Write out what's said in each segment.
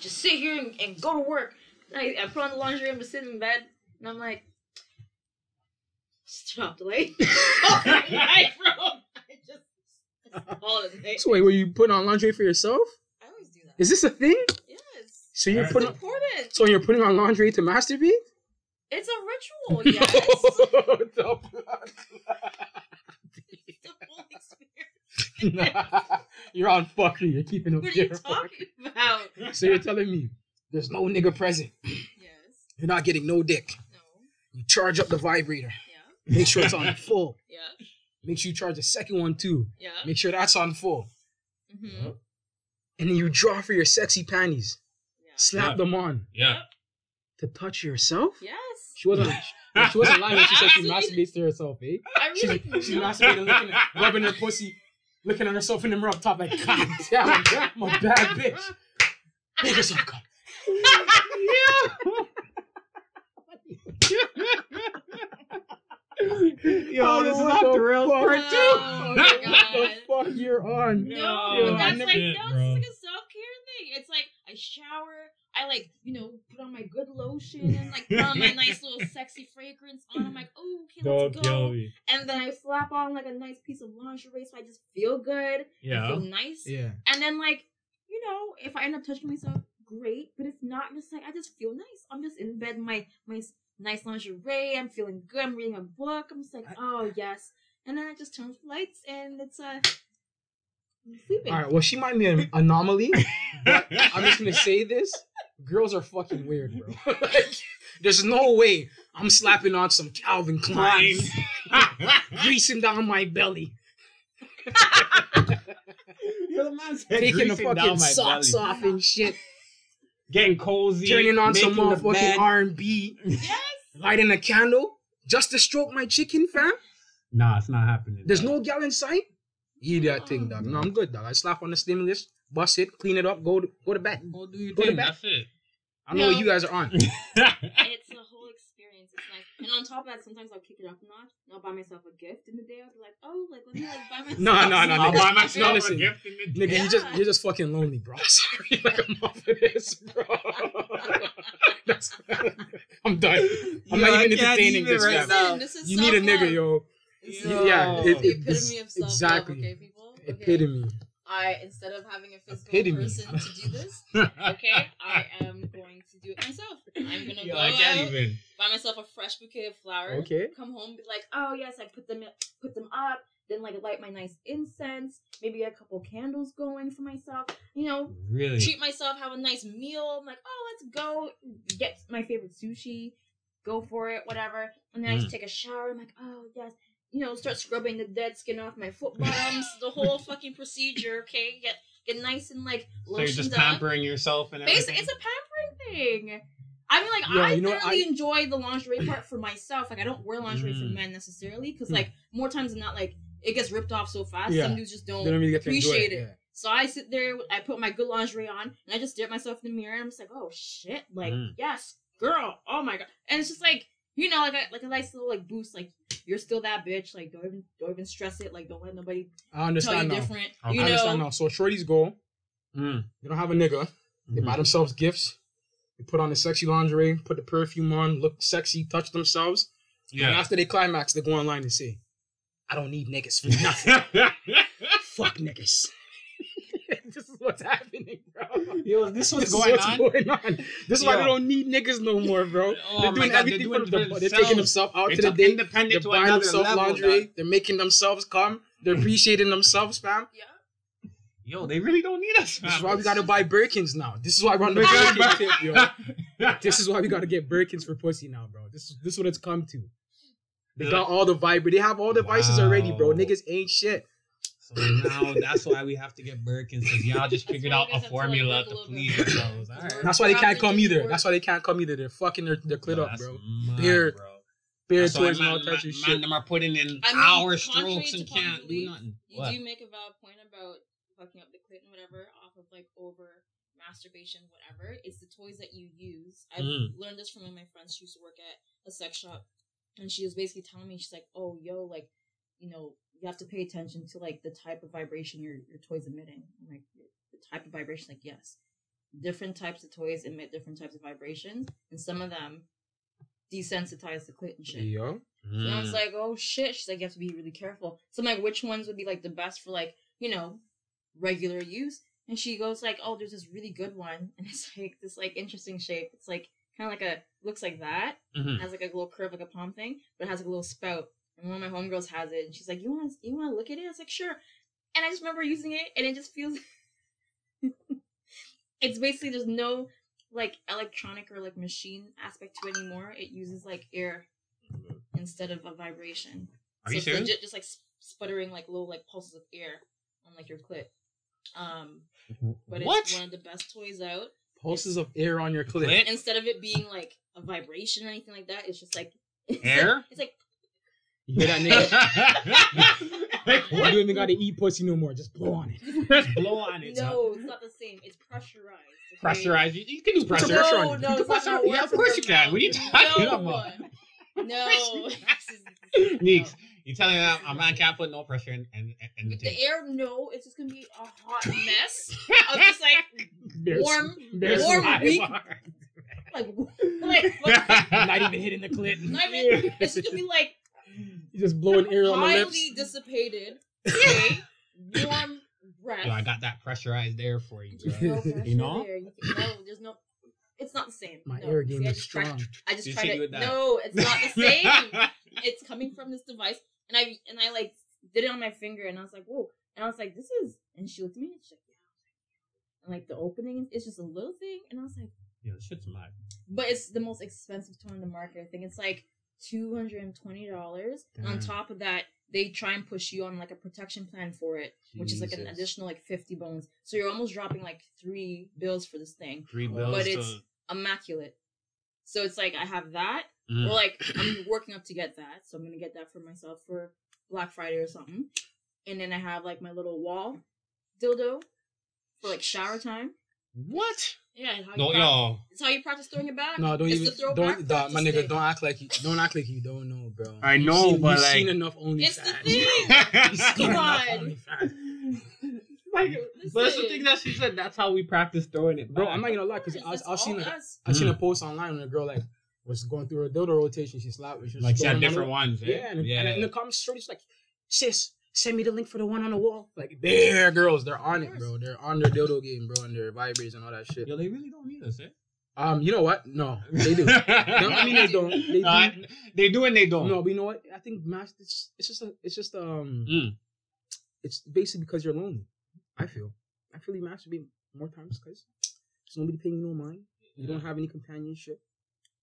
just sit here and, and go to work. And I, I put on the lingerie, I'm just sitting in bed, and I'm like, stop the light. oh my God, bro. I just, that's all it is. So wait, were you putting on lingerie for yourself? I always do that. Is this a thing? Yes. So you're Alright. putting It's important. so you're putting on lingerie to masturbate? It's a ritual, yes. The It's the whole experience. Nah, you're on fuckery. You're keeping up What are you there. talking about? So you're telling me there's no nigga present. Yes. You're not getting no dick. No. You charge up the vibrator. Yeah. Make sure it's on full. Yeah. Make sure you charge the second one too. Yeah. Make sure that's on full. Mm-hmm. And then you draw for your sexy panties. Yeah. Slap Yeah. them on. Yeah. To touch yourself? Yes. She wasn't she wasn't lying when she said she masturbates to herself, eh? I She's, really she's no. masturbating, looking at, rubbing her pussy, looking at herself in the mirror up top like, God damn, I'm a bad bitch. Make yourself come. Yo, this is off the rails part two. Oh my What the fuck you're on? No, Yo, but I that's like no, bro. it's like a self care thing. It's like I shower, I like you know put on my good lotion and like put on my nice little sexy fragrance on. I'm like, oh, okay, Don't let's kill go. me. And then I slap on like a nice piece of lingerie, so I just feel good, I feel nice. Yeah. And then like you know, if I end up touching myself, great. But if not, I'm just like I just feel nice. I'm just in bed, in my my nice lingerie. I'm feeling good. I'm reading a book. I'm just like, oh yes. And then I just turn off the lights, and it's uh, sleeping. All right. Well, she might be an anomaly. but I'm just gonna say this: girls are fucking weird, bro. like, there's no way I'm slapping on some Calvin Klein, greasing down my belly, Yo, the man said taking the greasing down fucking my socks belly. off and shit, Getting cozy. turning on some making the motherfucking. R&B, Yes. lighting a candle just to stroke my chicken, fam. Nah, it's not happening. There's dog. no gal in sight. Eat that oh. thing, dog. No, I'm good, dog. I slap on the stimulus, bust it, clean it up, go to, go to bed. Go do your Go to thing. bed. That's it. I know what you guys are on. It's a whole experience. It's nice. And on top of that, sometimes I'll kick it up a notch. And I'll buy myself a gift in the day. I'll be like, oh, like let me like buy myself. No, no, no, I'll nigga. buy myself No, a listen. gift in the Nigga, day. you just you're just fucking lonely, bro. Sorry, like I'm off of this, bro. That's, I'm done. I'm Yo, not even entertaining even this, right now. This is You need a nigga, yo. Yo. Yeah, it, the it, epitome this, of self-love, exactly. okay, people? Okay. Epitome. I instead of having a physical Epitome. person to do this, okay, I am going to do it myself. I'm gonna Yo, go I can't out, even. buy myself a fresh bouquet of flowers. Okay. Come home, be like, oh yes, I put them put them up. Then like light my nice incense, maybe a couple candles going for myself. You know, Really? treat myself, have a nice meal. I'm like, oh, let's go get my favorite sushi, go for it, whatever. And then I Mm. just take a shower. I'm like, oh yes, you know, start scrubbing the dead skin off my foot bottoms, the whole fucking procedure. Okay, get get nice and like So you're just up. pampering yourself and everything. Basically, it's a pampering thing. I mean, like Yeah, I you know what, thoroughly I- enjoy the lingerie part for myself. Like I don't wear lingerie for Mm. men necessarily because Hmm. like more times than not, like it gets ripped off so fast. Yeah. Some dudes just don't don't really get to enjoy appreciate it. it. So I sit there, I put my good lingerie on, and I just stare at myself in the mirror, and I'm just like, oh shit, like Mm. yes, girl, oh my god, and it's just like you know, like a like a nice little like boost, like you're still that bitch, like don't even don't even stress it, like don't let nobody I tell you understand now. different, Okay. you I understand now. So shorties go. Mm. They don't have a nigga. They buy themselves gifts. They put on the sexy lingerie, put the perfume on, look sexy, touch themselves. And Yeah. after they climax, they go online and say, "I don't need niggas for nothing. Fuck niggas." this is what's happening, bro. Yo, this This what's is going what's on. going on. This is why Yo. they don't need niggas no more, bro. Oh they're doing everything they're for doing it them. They're taking themselves. themselves out They to the took date. They're independent to buying themselves level. lingerie. dog. They're making themselves come. They're appreciating themselves, fam. Yeah. Yo, they really don't need us. This is why we gotta buy Birkins now. This is why we're on the gotta Birkin tip, yo. This is why we gotta get Birkins for pussy now, bro. This is this is what it's come to. They got all the vibe. They have all the devices already, bro. Niggas ain't shit. So now that's why we have to get Birkins because y'all just figured out a guys have to, like, formula to please bit. yourselves. All right. That's why they can't Having come either. work. That's why they can't come either. They're fucking their, their clit Yo, up, that's bro. mad, Bare- bro. Bare That's why toys and all types man, of shit. them are putting in I mean, hour strokes and can't do nothing. You What? do make a valid point about fucking up the clit and whatever off of like over masturbation, whatever. It's the toys that you use. I've Mm. learned this from one of my friends. She used to work at a sex shop, and she was basically telling me, she's like, "Oh, yo, like, you know, you have to pay attention to like the type of vibration your your toy's emitting. Like the type of vibration, like yes. different types of toys emit different types of vibrations, and some of them desensitize the clit and shit. Yo. And I was Mm. like, oh shit. She's like, you have to be really careful. So I'm like, which ones would be like the best for like, you know, regular use? And she goes like, oh, there's this really good one, and it's like this like interesting shape. It's like kind of like a looks like that. Mhm. It has like a little curve like a palm thing, but it has like a little spout. And one of my homegirls has it, and she's like, you want you want to look at it? I was like, sure. And I just remember using it, and it just feels. it's basically there's no like electronic or like machine aspect to it anymore. It uses like air instead of a vibration. Are so you it's serious? legit just like sputtering like little like pulses of air on like your clit. Um, but what? it's one of the best toys out. Pulses of air on your clit. Clit? Instead of it being like a vibration or anything like that, it's just like it's Air? Like, it's like You hear that nigga? You don't even gotta eat pussy no more. Just blow on it. Just blow on it. son. no, it's not the same. It's pressurized. okay? Pressurized. You, you can do Put some pressure. pressure No, on it. no, You it's not pressure- gonna yeah, of course you can. What are you mouth. talking no. about? No, This is- Neeks, no. you telling me that a man can't put no pressure in, in, in the With the air, no, it's just gonna be a hot mess of just like There's- warm, there's warm, live weak, like, like, like Not even hitting the clit. not even, it's just gonna be like You just blowing air on the lips. highly dissipated, okay, warm breath. Yo, I got that pressurized air for you, bro. no You know? there. You can, no, there's no. It's not the same. My no. air game See, I is just tried- strong. I just You tried to. No, it's not the same. it's coming from this device, and I and I like did it on my finger, and I was like, whoa, and I was like, this is, and she looked at me and she's like, yeah, and like the opening, it's just a little thing, and I was like, yeah, this shit's mad. but it's the most expensive toy on the market. I think it's like two hundred and twenty dollars. And on top of that, they try and push you on like a protection plan for it, which is like an additional like fifty bones. So you're almost dropping like three bills for this thing. Three bills, But bills it's- to... Immaculate. So it's like I have that, Mm. or like I'm working up to get that, so I'm gonna get that for myself for Black Friday or something. And then I have like my little wall dildo for like shower time. What? Yeah, how you No, prac- yo. it's how you practice throwing it back. No, don't it's even. the Don't, dog, my nigga. thing. Don't act like you. Don't act like you don't know, bro. I You've know, seen, but, you've like- seen enough OnlyFans. It's the thing. Come on. Like, but that's the thing that she said. That's how we practice throwing it, Bro, back. I'm not gonna lie, cause Yes, I, that's I seen all like, seen a post online when a girl like was going through her dildo rotation. She slapped. She was like she had throwing them on different ones. Yeah, eh? and, yeah. and in the comments, shorty's like, sis, send me the link for the one on the wall. Like, there, girls, they're on it, bro. They're on their dildo game, bro, and their vibrators and all that shit. Yo, they really don't need us, eh? Um, you know what? No, they do. no, I mean they don't. They do. No, I- they do and they don't. No, but you know what? I think mass. It's, it's just a. It's just um. Mm. It's basically because you're lonely. I feel. I feel you masturbate more times because there's nobody paying you no mind. You don't have any companionship.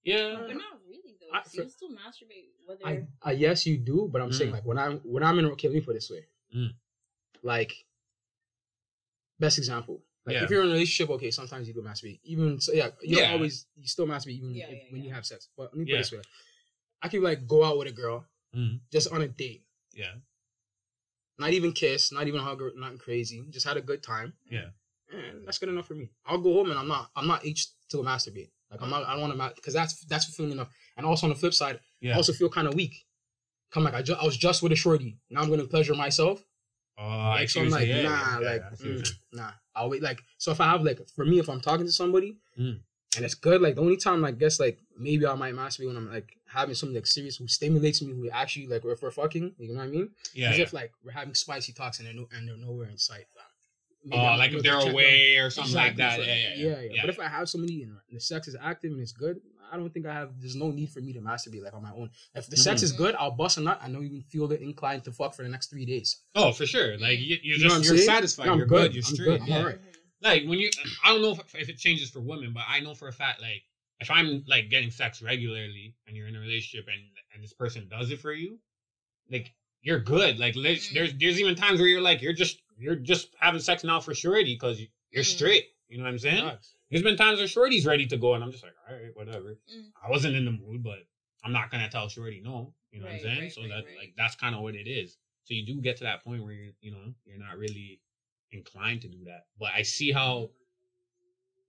Yeah. But not really though. I- 'cause you still masturbate whether I, I yes you do, but I'm saying Mm. like when I'm when I'm in okay, let me put it this way. Mm. Like best example. Like Yeah. if you're in a relationship, okay, sometimes you do masturbate. Even so yeah, you don't Yeah. always you still masturbate even Yeah, if, yeah, when you have sex. But let me put it this way. I could like go out with a girl Mm. just on a date. Yeah. Not even kiss, not even hug her, nothing crazy. Just had a good time. Yeah. And that's good enough for me. I'll go home and I'm not I'm not itched to masturbate. Like I'm not I don't want to because that's that's fulfilling enough. And also on the flip side, I also feel kind of weak. Come like I, ju- I was just with a shorty. Now I'm gonna pleasure myself. Oh, I Like, so I'm like, you're nah, Yeah, like, I see what you're mm, nah. I'll wait. Like, so if I have like, for me, if I'm talking to somebody Mm. and it's good, like the only time I guess like maybe I might masturbate when I'm like having something like serious who stimulates me, who actually like if we're fucking, you know what I mean? Yeah. As yeah. if like we're having spicy talks and they're no, and they're nowhere in sight. Fam. Maybe Oh, I'm like if they're check them. away or something like that. Exactly, Yeah, for- yeah, yeah. yeah, But if I have somebody and the sex is active and it's good, I don't think I have. There's no need for me to masturbate like on my own. If the sex Mhm. is good, I'll bust a nut. I know you feel the inclined to fuck for the next three days. oh, for sure. Like you, you're You know what I'm just you're saying? satisfied. Yeah, you're good. good. You're I'm straight. good. I'm yeah. alright. Like when you, I don't know if, if it changes for women, but I know for a fact, like if I'm like getting sex regularly and you're in a relationship and and this person does it for you, like you're good. Like there's Mm. there's, there's even times where you're like you're just you're just having sex now for surety because you're Mm. straight. You know what I'm saying? Facts. There's been times where Shorty's ready to go, and I'm just like, all right, whatever. Mm. I wasn't in the mood, but I'm not gonna tell Shorty no. You know what I'm saying? right, so right, that right. like that's kind of what it is. So you do get to that point where you you know you're not really inclined to do that. But I see how.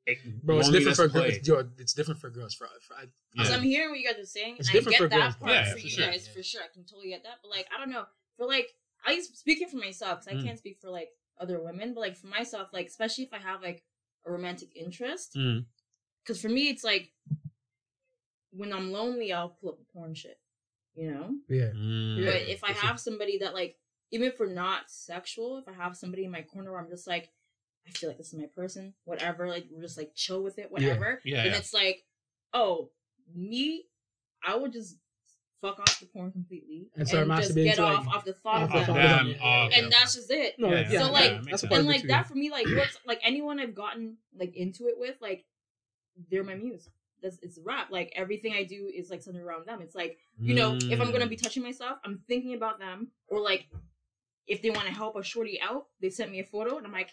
It, Bro, it's different for girls. Yo, it's different for girls. For, for I, Yeah. So I'm hearing what you guys are saying. It's I different get for that girls. part Yeah, for for you sure. guys for sure. I can totally get that. But like, I don't know. For like, at least speaking for myself, because I Mm. can't speak for like other women. But like for myself, like especially if I have like a romantic interest. Mm. Because for me, it's like when I'm lonely, I'll pull up a porn shit, you know. Yeah. Mm. But if I have somebody that like, even if we're not sexual, if I have somebody in my corner where I'm just like, I feel like this is my person, whatever, like we're just like chill with it, whatever. Yeah, And yeah. it's like, oh, me, I would just fuck off the porn completely And start just masturbating get to, off like, off the thought off of that. Them. them. Oh, and okay. that's just it. No, Yeah, yeah, yeah, So, like- yeah, that's a sense. part and like too, that for me, like what's like anyone I've gotten like into it with, like they're my muse. That's it's a rap. Like everything I do is like centered around them. It's like you know, if I'm gonna be Mm. touching myself, I'm thinking about them. Or like if they want to help a shorty out, they sent me a photo and I'm like,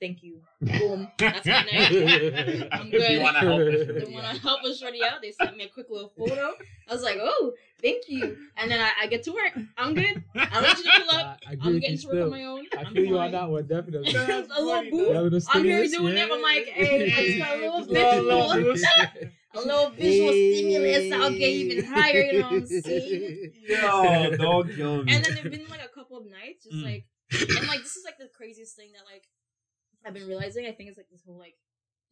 thank you. Boom. That's my night. I'm If good. you wanna help They They want to help a shorty out. They sent me a quick little photo. I was like, oh, thank you. And then I, I get to work. I'm good. I don't need you to pull up. I, I I'm getting to work on my own. I I'm feel you on that one, definitely. a little funny, boost. I'm here doing yeah. it. I'm like, hey, I just got a little Little visual, a little visual stimulus. I'll get even higher. You know what I'm saying? Yo, don't kill me. And then there've been like a couple of nights, just Mm. like, and like this is like the craziest thing that like I've been realizing. I think it's like this whole like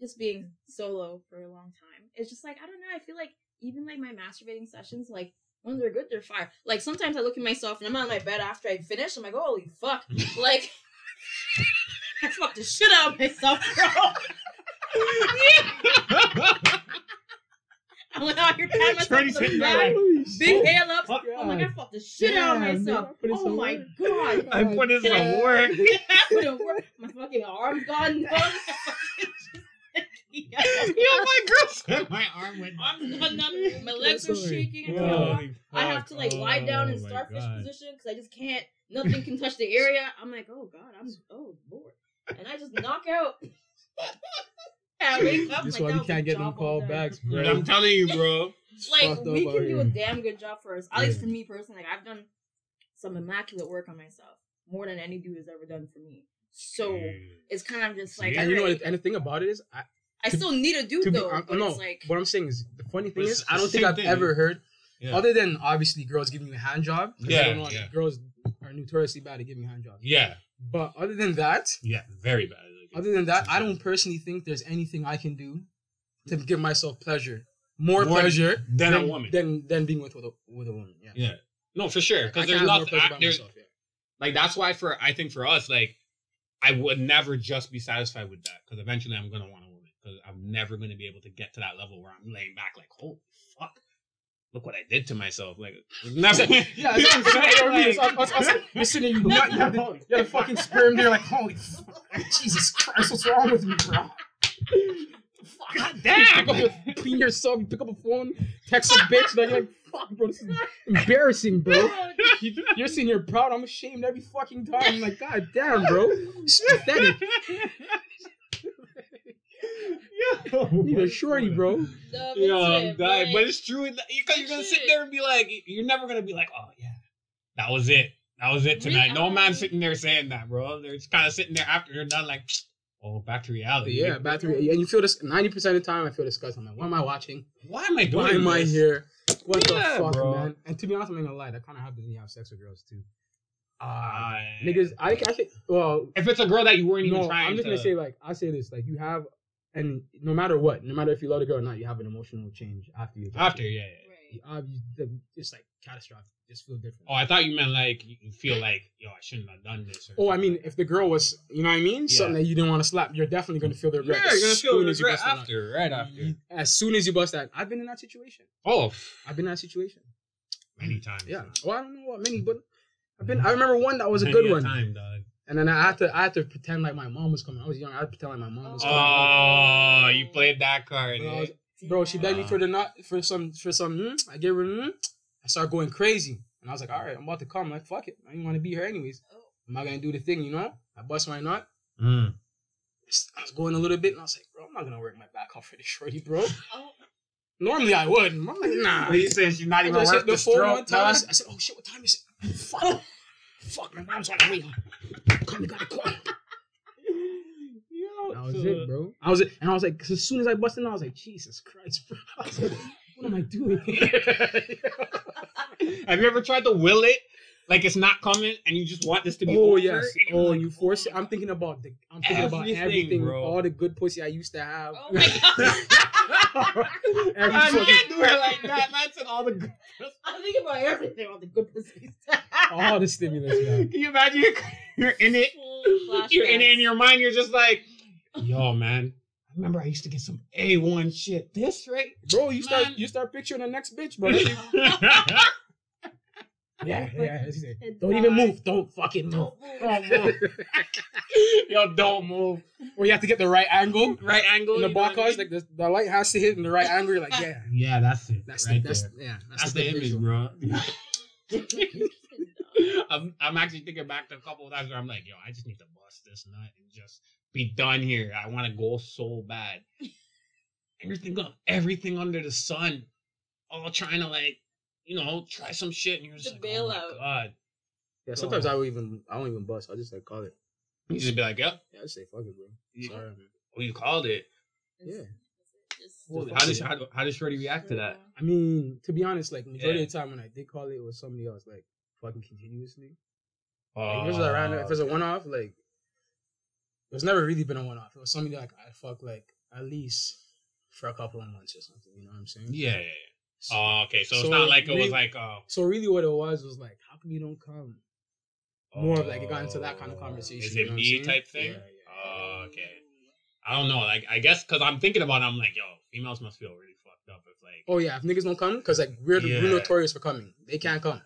just being solo for a long time. It's just like I don't know. I feel like even like my masturbating sessions, like when they're good, they're fire. Like sometimes I look at myself and I'm on my bed after I finish. I'm like, holy fuck! like I fucked the shit out of myself, bro. I went out here patting myself the back, there like, Holy big shit. hair up. Oh fuck I'm like, I fucked the shit out of myself. Oh I put in Oh my work. god. I put in some work. I put in work. My fucking arm's gone numb. Yo, my girl said my arm went. Arm's gone numb. My legs are shaking. I can't walk. Holy I have to like lie down in Oh, starfish God. position because I just can't. Nothing can touch the area. I'm like, oh god, I'm oh lord, and I just knock out. I wake up. That's like, why that we can't get them job well call done. backs, Dude, bro. I'm telling you, bro. Like we can out do a damn good job for us. At least for me personally, like I've done some immaculate work on myself more than any dude has ever done for me. So it's kind of just like, And you know, alright. and the thing about it is, I, I still need a dude to be, though. I, but no, it's like what I'm saying is, the funny thing is, I don't think I've thing. ever heard, Yeah. other than obviously girls giving you a hand job. 'cause I Yeah, don't know, yeah. Girls are notoriously bad at giving hand jobs. yeah, But other than that, yeah, very bad. Other than that, I don't personally think there's anything I can do to give myself pleasure, more, More pleasure than a woman. than than being with with a, with a woman. Yeah, Yeah, no, for sure. Because there's nothing. I, there's, myself. Yeah. like that's why for I think for us, like I would never just be satisfied with that because eventually I'm gonna want a woman because I'm never gonna be able to get to that level where I'm laying back like, holy fuck, look what I did to myself. Like. Yeah, that's what I'm saying. You know what I mean? It's us- us- us- You're sitting there, you you have the, you have the fucking sperm there, like, holy fuck, Jesus Christ, what's wrong with me, bro? God You damn. pick up your, clean yourself, you pick up a phone, text a bitch, like, like, fuck, bro, this is embarrassing, bro. You, you're sitting here proud, I'm ashamed every fucking time. I'm like, god damn, bro. It's pathetic. Yo, Need a shorty, bro. No, but Yo, I'm dying. like- But it's true. Because you're gonna sit there and be like, you're never gonna be like, oh yeah, that was it. That was it tonight. No Reality. man sitting there saying that, bro. They're just kind of sitting there after they're done, like, oh, back to reality. Yeah, battery, and you feel this 90% of the time. I feel disgusted. I'm like, what am I watching? Why am I doing this? Why am I here? What Yeah, the fuck, bro. man? And to be honest, I'm not gonna lie, that kind of happens when you have sex with girls too. Uh, I- niggas, I, I think, well, If it's a girl that you weren't even no, trying I'm just to, gonna say like I say this, like you have, and no matter what, no matter if you love the girl or not, you have an emotional change after you. after, yeah, yeah. Right. uh, you, the- it's like catastrophic. Just feel different. Oh, I thought you meant like you feel like, yo, I shouldn't have done this. Or Oh, I mean, something. if the girl was, you know what I mean, something that you didn't want to slap, you're definitely gonna feel the regret. yeah, you're gonna feel soon as you regret bust that nut. after, right after. You- As soon as you bust that, I've been in that situation. Oh, I've been in that situation. many times. Yeah. man. Well, I don't know what many, but I've been. I remember one that was a Many good one. Time, dog. And then I had to, I had to pretend like my mom was coming. I was young. I had to pretend like my mom was coming. Oh, you played that card. When I eh? was- bro, she begged me for the nut for some for some. Mm, I gave her. Mm, I started going crazy, and I was like, all right, I'm about to come. I'm like, fuck it. I didn't want to be here anyways. I'm not gonna do the thing, you know. I bust my nut. Mm. I was going a little bit, and I was like, bro, I'm not gonna work my back off for this shorty, bro. Oh, Normally I would. I'm like, nah. What you saying? She's not even worth the the phone stroke, one time. I said, I said, oh shit, what time is it? Fuck. Fuck, my mom's on the way. Come, we gotta call. Yo, That was so- it, bro. I was it, and I was like, 'cause as soon as I busted in, I was like, Jesus Christ, bro. I was like, what am I doing? Have you ever tried to will it? like it's not coming, and you just want this to be Oh over. yes. Oh, like, you force it. I'm thinking about the. I'm thinking about Everything, everything, bro. all the good pussy I used to have. Oh my god. I fucking- can't do it like that. Man said all the. Good... I'm thinking about everything All the good pussies. all the stimulus, man. Can you imagine? You're, you're in it. You're in it in your mind. You're just like, yo, man. I remember I used to get some A one shit. This right? Bro, you start you start picturing the next bitch, bro. yeah, yeah. it's like, And Don't even move. Don't fucking move. Don't move. Don't yo, don't move. Or you have to get the right angle. Right angle. In the you know what I mean? like the, the light has to hit in the right angle. You're like, yeah, yeah, that's it. that's right the that's there. yeah, That's, the the image, visual. bro. I'm, I'm actually thinking back to a couple of times where I'm like, yo, I just need to bust this nut and just be done here. I want to go so bad. Everything, everything under the sun, all trying to like, you know, try some shit, and you're just To like, bail oh my out. god. Yeah, sometimes I don't even I don't even bust. I just like call it. You just be like, yep, Yeah, I just say fuck it, bro. you, Sorry, man. well, you called it. Yeah. Well, How does how, how does Shorty react to that? I mean, to be honest, like majority Yeah. of the time when I did call it, it was somebody else, like fucking continuously. Oh, Like, if it's a oh, random, if it's a one off, like it's never really been a one off. It was something like I fuck like at least for a couple of months or something. You know what I'm saying? yeah, yeah, yeah. So, Oh, okay. So, it's not like it was like, oh, so really, what it was was like, how come you don't come? More of like it got into that kind of Oh, conversation. Is you it know me type thing? Yeah, yeah. Oh, okay. I don't know. Like, I guess because I'm thinking about it, I'm like, yo, females must feel really fucked up if like. Oh yeah, if niggas don't come, cause like we're Yeah. we're notorious for coming. They can't come.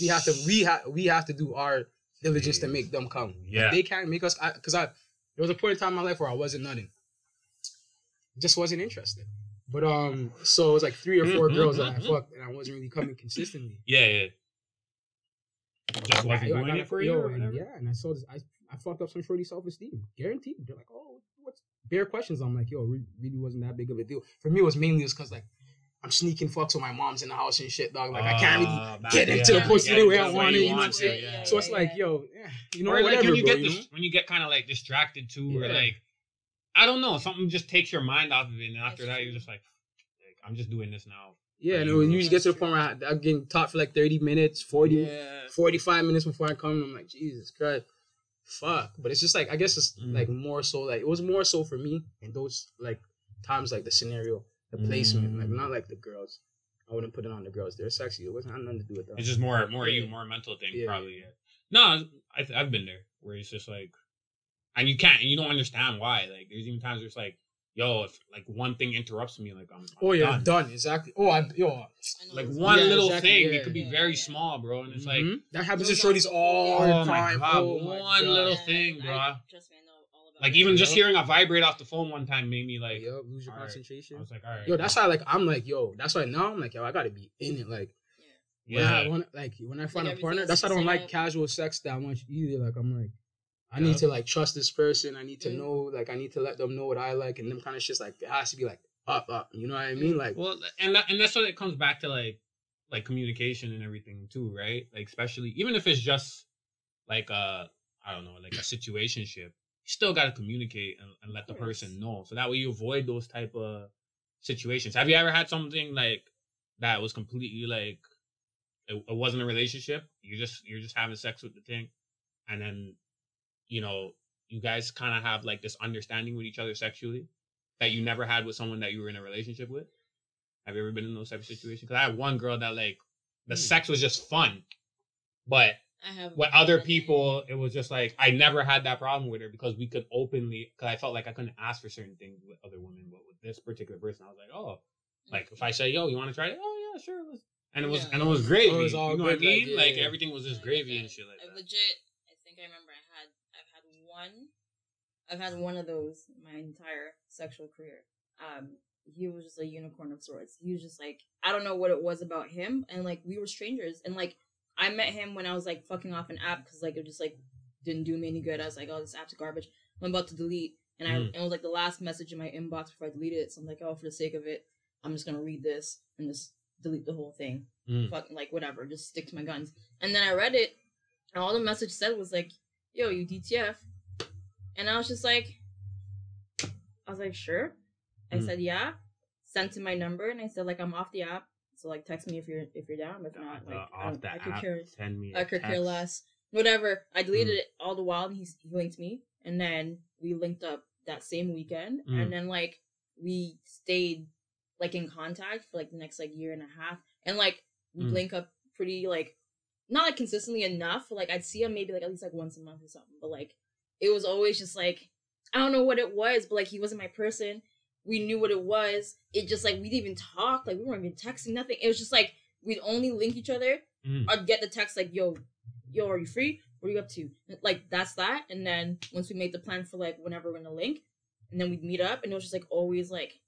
We have to we have we have to do our diligence to make them come. Yeah. they can't make us. Cause I there was a point in time in my life where I wasn't nothing. Just wasn't interested. But um, so it was like three or 4 Mhm, girls that I mhm. fucked, and I wasn't really coming consistently. Yeah, yeah. Just wasn't Yo, I doing got it a- for yo, you or and whatever. Yeah, and I saw this. I I fucked up some shorty self esteem, guaranteed. They're like, oh, what's bare questions? I'm like, yo, re- really wasn't that big of a deal for me. It was mainly just cause like I'm sneaking fucks with my mom's in the house and shit, dog. Like I can't really Ah, back- get yeah, into the yeah, pussy get the way I want it, you know what I'm saying? yeah. So it's like, yo, yeah, you know, or like when you bro, get you this, know? when you get kind of like distracted too, or like I don't know, something just takes your mind off of it, and after That's that you're just like, like I'm just doing this now. Yeah, and it you- would usually get to the point where I, I'm getting taught for like 30 minutes, 40, Yeah. 45 minutes before I come. And I'm like, Jesus Christ, fuck. But it's just like, I guess it's Mm. like more so, like, it was more so for me in those like times, like the scenario, the placement, like Mm. not like the girls. I wouldn't put it on the girls. They're sexy. It wasn't had nothing to do with that. It's just more, more you, more mental thing, Yeah, probably. yeah. Yeah. No, I, th- I've been there where it's just like, and you can't, and you don't understand why. Like, there's even times where it's like, yo, if like one thing interrupts me, like I'm, I'm oh, yeah, done. done. Exactly. Oh, I, yo, Like one Yeah, little exactly, thing, yeah. it could be Yeah, very yeah. small, bro, and it's like, mhm. that happens to shorties all oh the time. God, Oh, my one God. little Yeah, thing, I- bro. Like it. even just hearing a vibrate off the phone one time made me like, Yup, lose your Alright. concentration. I was like, all right, Yo, that's why like I'm like, yo, that's why now I'm like, yo, I gotta be in it. Like when yeah, I when, like when I find a partner, that's why I don't like up. casual sex that much either. Like I'm like, I Yeah. need to like trust this person. I need to Mm. know, like I need to let them know what I like and them kind of shit's like it has to be like up, up. You know what I mean? Like Well, and that, and that's what it comes back to, like like communication and everything too, right? Like especially even if it's just like a I don't know, like a situationship, you still got to communicate and, and let the person know, so that way you avoid those type of situations. Have you ever had something like that was completely like it, it wasn't a relationship? You just you're just having sex with the thing, and then you know you guys kind of have like this understanding with each other sexually that you never had with someone that you were in a relationship with? Have you ever been in those type of situations? Because I had one girl that like the Hmm. sex was just fun, but I have with other people, it was just like I never had that problem with her because we could openly. Because I felt like I couldn't ask for certain things with other women, but with this particular person, I was like, oh, like if I say, yo, you want to try it? Oh yeah, sure. let's-" And it was Yeah. and it was gravy. Oh, it was all you know what I good, like, mean? yeah, Like, yeah. everything was just gravy and shit like I've that. legit. I think I remember I had. I've had one. I've had one of those my entire sexual career. Um, he was just a unicorn of sorts. He was just like I don't know what it was about him, and like we were strangers, and like I met him when I was like fucking off an app because like it just like didn't do me any good. I was like, oh, this app's garbage. I'm about to delete, and I Mm. and it was like the last message in my inbox before I deleted it. So I'm like, oh, for the sake of it, I'm just gonna read this and just delete the whole thing Mm. fuck like whatever, just stick to my guns. And then I read it, and all the message said was like, "Yo, you DTF," and I was just like, I was like, sure. I Mm. said yeah. Sent him my number, and I said like I'm off the app. So like text me if you're if you're down. If not, Uh, like I, don't- the I could app, care send me. I could care less. Whatever. I deleted Mm. it all the while and he, he linked me. And then we linked up that same weekend. Mm. And then like we stayed like in contact for like the next like year and a half. And like we Mm. link up pretty like not like consistently enough. Like I'd see him maybe like at least like once a month or something. But like it was always just like I don't know what it was, but like he wasn't my person. We knew what it was. It just like we didn't even talk. Like we weren't even texting. Nothing. It was just like we'd only link each other Mm. I'd get the text like, "Yo, yo, are you free? What are you up to?" Like that's that. And then once we made the plan for like whenever we're gonna link, and then we'd meet up, and it was just like always like,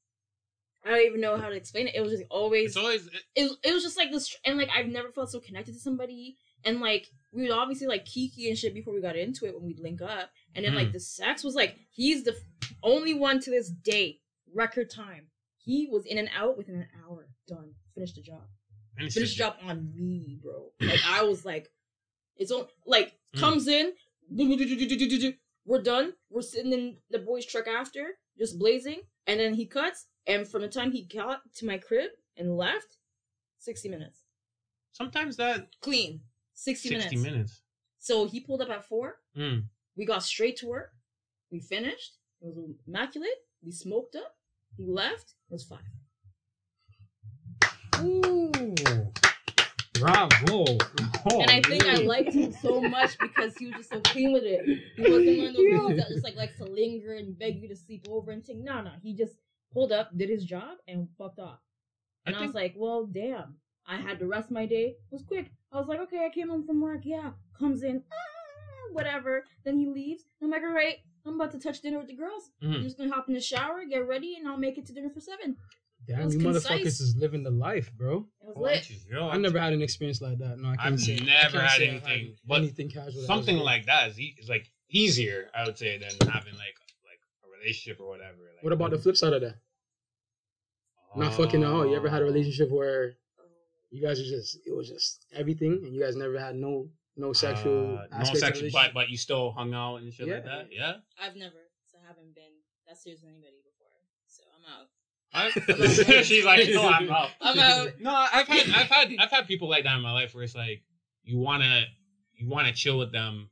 I don't even know how to explain it. It was just always, It's always it- it, was- it was just like this, and like I've never felt so connected to somebody. And like we would obviously like kiki and shit before we got into it when we'd link up, and then like Mm. the sex was like he's the only one to this day record time. He was in and out within an hour. Done. Finished the job Finished, just- job on me, bro. Like I was like, it's on like Mm. comes in, we're done. We're sitting in the boys' truck after, just blazing, and then he cuts. And from the time he got to my crib and left, sixty minutes, Sometimes that clean, sixty minutes. minutes. So he pulled up at four. Mm. We got straight to work. We finished. It was immaculate. We smoked up. He left. Was five. Ooh. Bravo. Oh, And I think I liked him so much because he was just so clean with it. He wasn't one of those dudes that just like likes to linger and beg you to sleep over and take. No, no, he just pulled up, did his job, and fucked off. And I, I was like, well, damn. I had the rest my day. It was quick. I was like, okay, I came home from work. Yeah, comes in, ah, whatever. Then he leaves. I'm like, all right, I'm about to touch dinner with the girls. I'm Mm. just gonna hop in the shower, get ready, and I'll make it to dinner for seven. Damn, was you motherfuckers is living the life, bro. It was Oh, lit. I'm yo, I never had an experience like that. No, I can't I've say. I never can't had say I anything, but anything casual. something was like that is, e- is like easier, I would say, than having like like a relationship or whatever. Like, What about the flip side of that? Not fucking out. You ever had a relationship where you guys are just it was just everything, and you guys never had no no sexual Uh, no aspects of the sexual, but but you still hung out and shit like that. Yeah. I've never, so I haven't been that serious with anybody before. So I'm out. I- She's like, no, I'm out. I'm out. No, I've had I've had I've had people like that in my life where it's like you wanna you wanna chill with them,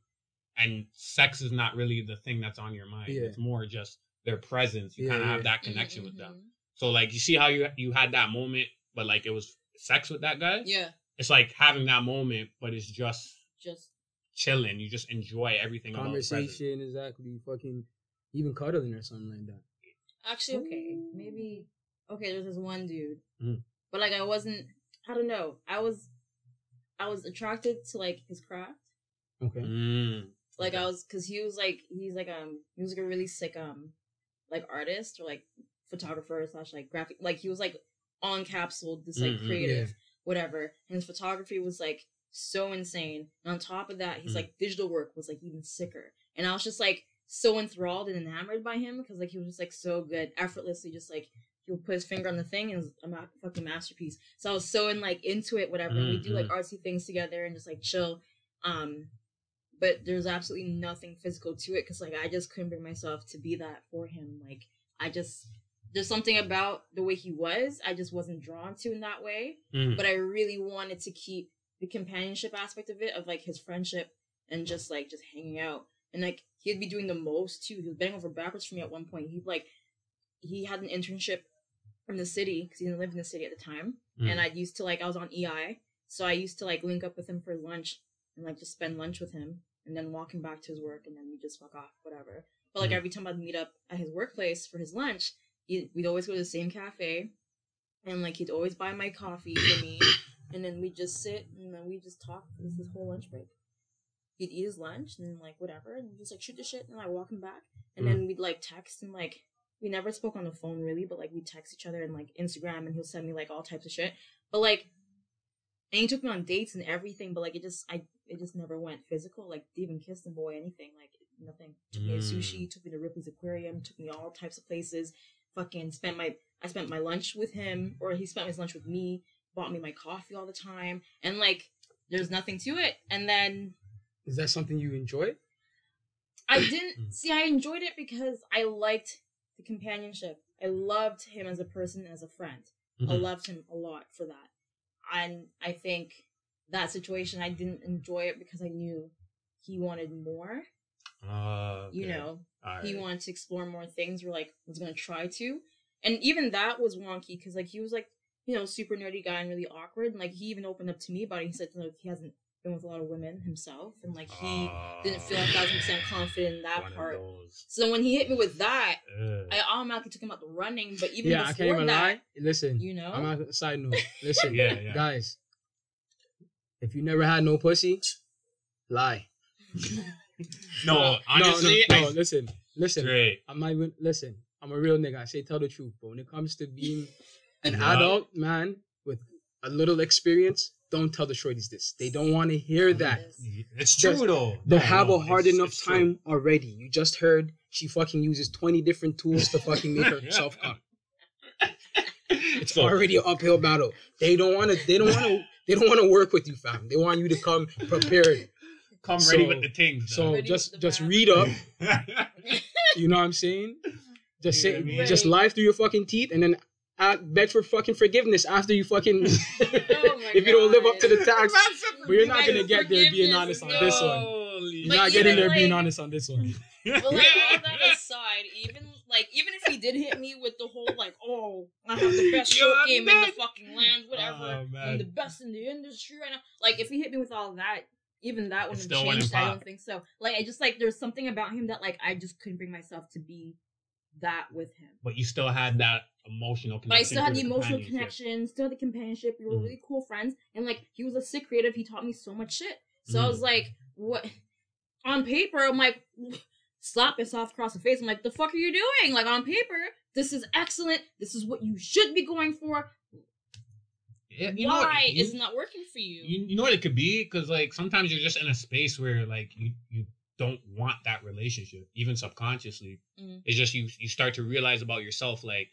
and sex is not really the thing that's on your mind. Yeah. It's more just their presence. You Yeah, kind of yeah. have that connection with them. Mhm. So like you see how you you had that moment, but like it was sex with that guy. Yeah, It's like having that moment, but it's just just chilling. You just enjoy everything about the present. conversation, exactly. Fucking even cuddling or something like that. actually okay. Maybe okay. There's this one dude, Mm. but like I wasn't. I don't know. I was, I was attracted to like his craft. Okay. Mm. Like Okay. I was, cause he was like he's like um he was like a really sick um like artist or like photographer slash like graphic like he was like on capsule this like Mhm. creative whatever and his photography was like so insane and on top of that he's Mm. like digital work was like even sicker and I was just like so enthralled and enamored by him because like he was just like so good effortlessly just like he'll put his finger on the thing and it was a ma- fucking masterpiece so I was so in like into it whatever and we do like Mhm. artsy things together and just like chill um but there's absolutely nothing physical to it because like I just couldn't bring myself to be that for him. Like I just there's something about the way he was I just wasn't drawn to in that way. Mm. But I really wanted to keep the companionship aspect of it, of like his friendship and just like just hanging out. And like he'd be doing the most too. He was bending over backwards for me at one point. He like he had an internship in the city because he didn't live in the city at the time Mm. and I used to like I was on EI, so I used to like link up with him for lunch and like just spend lunch with him, and then walk him back to his work, and then we just fuck off, whatever. But like Mhm. every time I'd meet up at his workplace for his lunch, he, we'd always go to the same cafe, and like he'd always buy my coffee for me, and then we'd just sit and then we just talk this whole lunch break. He'd eat his lunch and then like whatever, and just like shoot the shit, and I walk him back, and then we'd like text and like we never spoke on the phone really, but like we text each other and like Instagram, and he'll send me like all types of shit. But like, and he took me on dates and everything, but like it just I it just never went physical. Like even kiss the boy, anything like nothing. Took me to Mm. sushi, took me to Ripley's Aquarium, took me all types of places. Fucking spent my I spent my lunch with him, or he spent his lunch with me. Bought me my coffee all the time, and like there's nothing to it. And then Is that something you enjoy? I didn't see. I enjoyed it because I liked the companionship. I loved him as a person, as a friend. I Mhm. loved him a lot for that. and I think that situation I didn't enjoy it because I knew he wanted more. Uh, You know, All he wanted to explore more things. We're like was gonna try to, and even that was wonky because like he was like you know super nerdy guy and really awkward. And like he even opened up to me about it. He said like he hasn't been with a lot of women himself, and like he didn't feel a thousand percent confident in that part. So when he hit me with that, Ugh. I automatically took him out the running. But even yeah, I can't even that, lie. Listen, you know, I'm on a side note. Listen, Yeah, yeah. guys, if you never had no pussy, lie. no, honestly, no, no, I, listen, listen. straight. I'm not even listen. I'm a real nigga. I say tell the truth. But when it comes to being an Yeah. adult man with a little experience, don't tell the shorties this. They don't want to hear mm-hmm. that. It's true Just- though. They No, have no, a hard it's- enough it's true. time already. You just heard she fucking uses 20 different tools to fucking make herself come. It's So- already an uphill battle. They don't want to. They don't want to. They don't want to work with you, fam. They want you to come prepared. come ready so- with the things. So Ready just just bag. read up. You know what I'm saying? Just You say, know I mean? just Right. lie through your fucking teeth, and then uh, beg for fucking forgiveness after you fucking. Oh my if you don't live up to the tax, but you're not gonna get there being honest on no. this one. You're But not getting there being honest on this one. But like all that aside, even like even if he did hit me with the whole like, oh, I have the best You're short game in the fucking land, whatever, Oh. I'm the best in the industry right now. Like if he hit me with all that, even that wouldn't still have changed. I don't think so. Like I just like there's something about him that like I just couldn't bring myself to be that with him. but you still had that emotional connection. But I still had the emotional connection, still had the companionship. We were Mhm. really cool friends, and like he was a sick creative. He taught me so much shit. So I was Mhm. like, what? On paper, I'm like, slap it soft across the face. I'm like, the fuck are you doing? Like on paper, this is excellent. This is what you should be going for. Yeah, you know what- Why you- is not working for you? you, you know what it could be because like sometimes you're just in a space where like you you don't want that relationship even subconsciously Mm. it's just you you start to realize about yourself like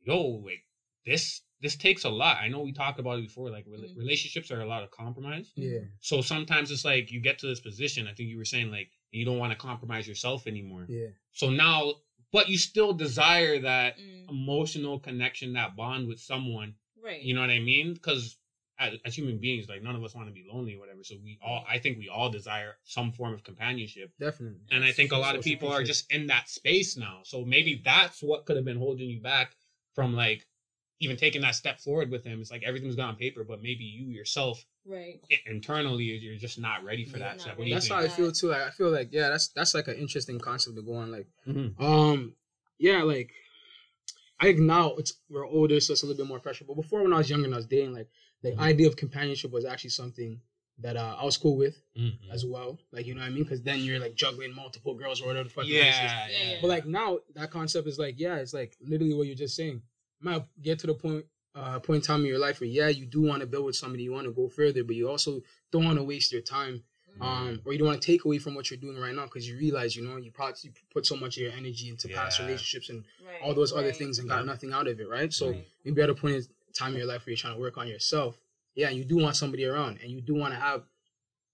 yo like this this takes a lot i know we talked about it before like rela- Mm. relationships are a lot of compromise Yeah. so sometimes it's like you get to this position i think you were saying like you don't want to compromise yourself anymore Yeah. so now but you still desire that Mm, emotional connection that bond with someone right. you know what I mean? Because as, as human beings, like none of us want to be lonely or whatever. So we all, I think we all desire some form of companionship. Definitely. And I think a lot of people are just in that space now. So maybe that's what could have been holding you back from like even taking that step forward with him. It's like everything's got on paper, but maybe you yourself right. internally you're just not ready for You're that not step. Ready That's how I feel too. Like I feel like yeah, that's that's like an interesting concept to go on. Like Mhm. um yeah, like I think now it's we're older, so it's a little bit more pressure. But before when I was younger and I was dating, like the Mhm. idea of companionship was actually something that uh, I was cool with Mhm. as well. Like you know what I mean? Because then you're like juggling multiple girls or whatever the fuck. the case is. Yeah, Yeah, yeah. But like now, that concept is like, yeah, it's like literally what you're just saying. You might get to the point, uh, point in time in your life where yeah, you do want to build with somebody, you want to go further, but you also don't want to waste your time, Mm. um, or you don't want to take away from what you're doing right now because you realize, you know, you probably you put so much of your energy into past relationships and right. all those other things and got Yeah. nothing out of it, right? So Right. maybe at a point in time in your life where you're trying to work on yourself, yeah, you do want somebody around and you do want to have,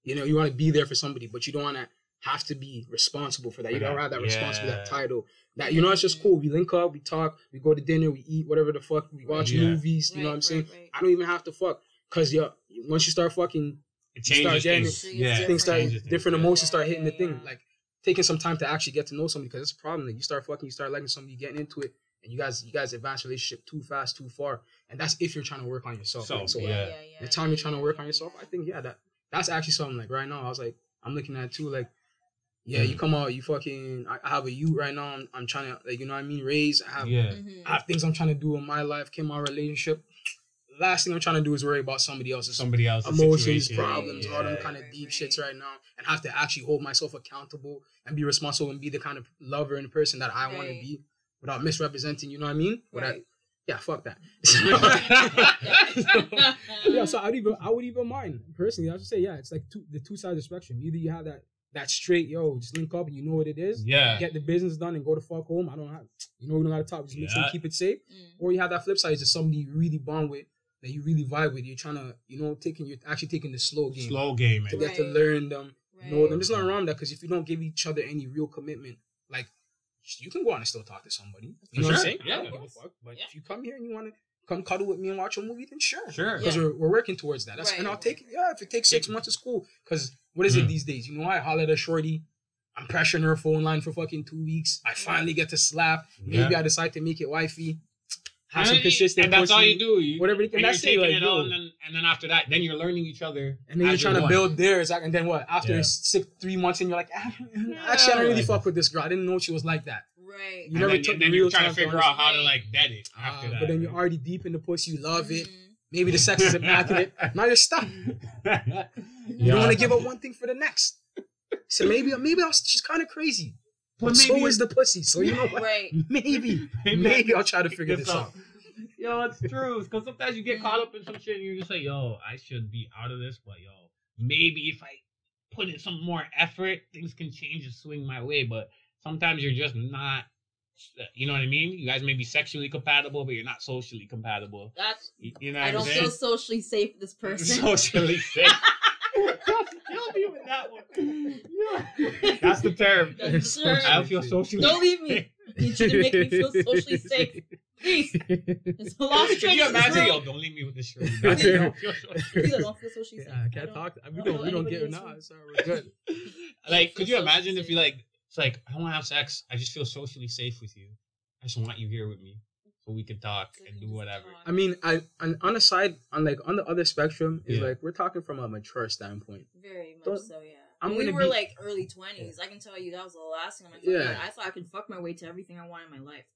you know, you want to be there for somebody, but you don't want to have to be responsible for that. You don't have that responsible, that title. That you know, it's just cool. We link up, we talk, we go to dinner, we eat, whatever the fuck, we watch Yeah. movies. You know what I'm Right, saying? right, right. I don't even have to fuck, cause yeah, once you start fucking, It start getting things. it- Yeah, things start changes things, different yeah. emotions start Yeah, hitting the thing. yeah. Like taking some time to actually get to know somebody, because it's a problem. Like you start fucking, you start liking somebody, getting into it, and you guys, you guys advance relationship too fast, too far, and that's if you're trying to work on yourself. So, right? so yeah. like, the time you're trying to work on yourself, I think yeah, that that's actually something like right now. I was like, I'm looking at it too, like, yeah, you Mhm. come out, you fucking. I, I have a you right now. I'm, I'm trying to like, you know what I mean, raise. I have, Yeah. Mhm. I have things I'm trying to do in my life, came my relationship. Last thing I'm trying to do is worry about somebody else's Somebody else's emotions, situation. problems, all them kind of deep right. shits right now, and have to actually hold myself accountable and be responsible and be the kind of lover and person that I want to be without misrepresenting. You know what I mean? Without, Right. yeah, fuck that. yeah, so I'd even I would even mind personally. I would say yeah, it's like two, the two sides of the spectrum. Either you have that that straight yo, just link up and you know what it is, Yeah. get the business done and go to fuck home. I don't have you know we don't got to talk. Just make sure you keep it safe. Mm. Or you have that flip side, is just somebody you really bond with that you really vibe with. You're trying to you know taking you're actually taking the slow game Slow game. to man. get to learn them, Right. know them. There's nothing wrong with that because if you don't give each other any real commitment, like you can go on and still talk to somebody. You For know what I'm saying? Yeah. I don't give a fuck. But Yeah. if you come here and you want to come cuddle with me and watch a movie, then sure. Sure. Because Yeah. we're, we're working towards that. That's, Right. And I'll take it. Yeah, if it takes six months, it's cool. Because what is Mhm. it these days? You know, I holler at a shorty. I'm pressuring her phone line for fucking two weeks. I finally get to slap. Maybe Yeah. I decide to make it wifey. Have some consistent and that's all you do. You, whatever- and and you're that's it, like, it all, and then and then after that, then you're learning each other. And then you're as trying to build theirs, and then what? After Yeah. six, three months, and you're like, ah, actually, I don't really like- fuck with this girl. I didn't know she was like that. Right. You And never then, took and the then real you're trying time to to figure out how to like dead it Ah, after that. but then you're already deep in the pussy. You love it. Mhm. Maybe the sex is immaculate. now you're stuck. You don't want to give up one thing for the next. So maybe, maybe I'll, she's kind of crazy. But, But so is the pussy. So you know what? Right. Maybe, maybe I'll try to figure this out. Yo, it's true. Because sometimes you get caught up in some shit and you're just say, yo, I should be out of this, but yo, maybe if I put in some more effort, things can change and swing my way. But sometimes you're just not, you know what I mean? You guys may be sexually compatible, but you're not socially compatible. That's. You, you know I don't I'm saying? feel socially safe with this person. Socially safe. Kill me with that one. That's the term. That's the term. I don't feel socially Don't leave me. Need you to make me feel socially safe. Please. It's a lot of Can you strangers. imagine? bro. Yo, don't leave me with this shirt. Please. I don't feel socially Please, don't feel socially safe. Yeah, I I can't don't- talk. We I don't. We don't get in it this now. room. It's all right. We're good. like, could you imagine if you like, it's like, I don't want to have sex. I just feel socially safe with you. I just want you here with me, so we can talk and do whatever. I mean, I on, on the side, on like on the other spectrum, is Yeah. like we're talking from a mature standpoint. Very much Don't- so, yeah. I'm we were be- like early twenties, I can tell you that was the last thing. I'm like, Yeah. yeah. I thought I could fuck my way to everything I want in my life.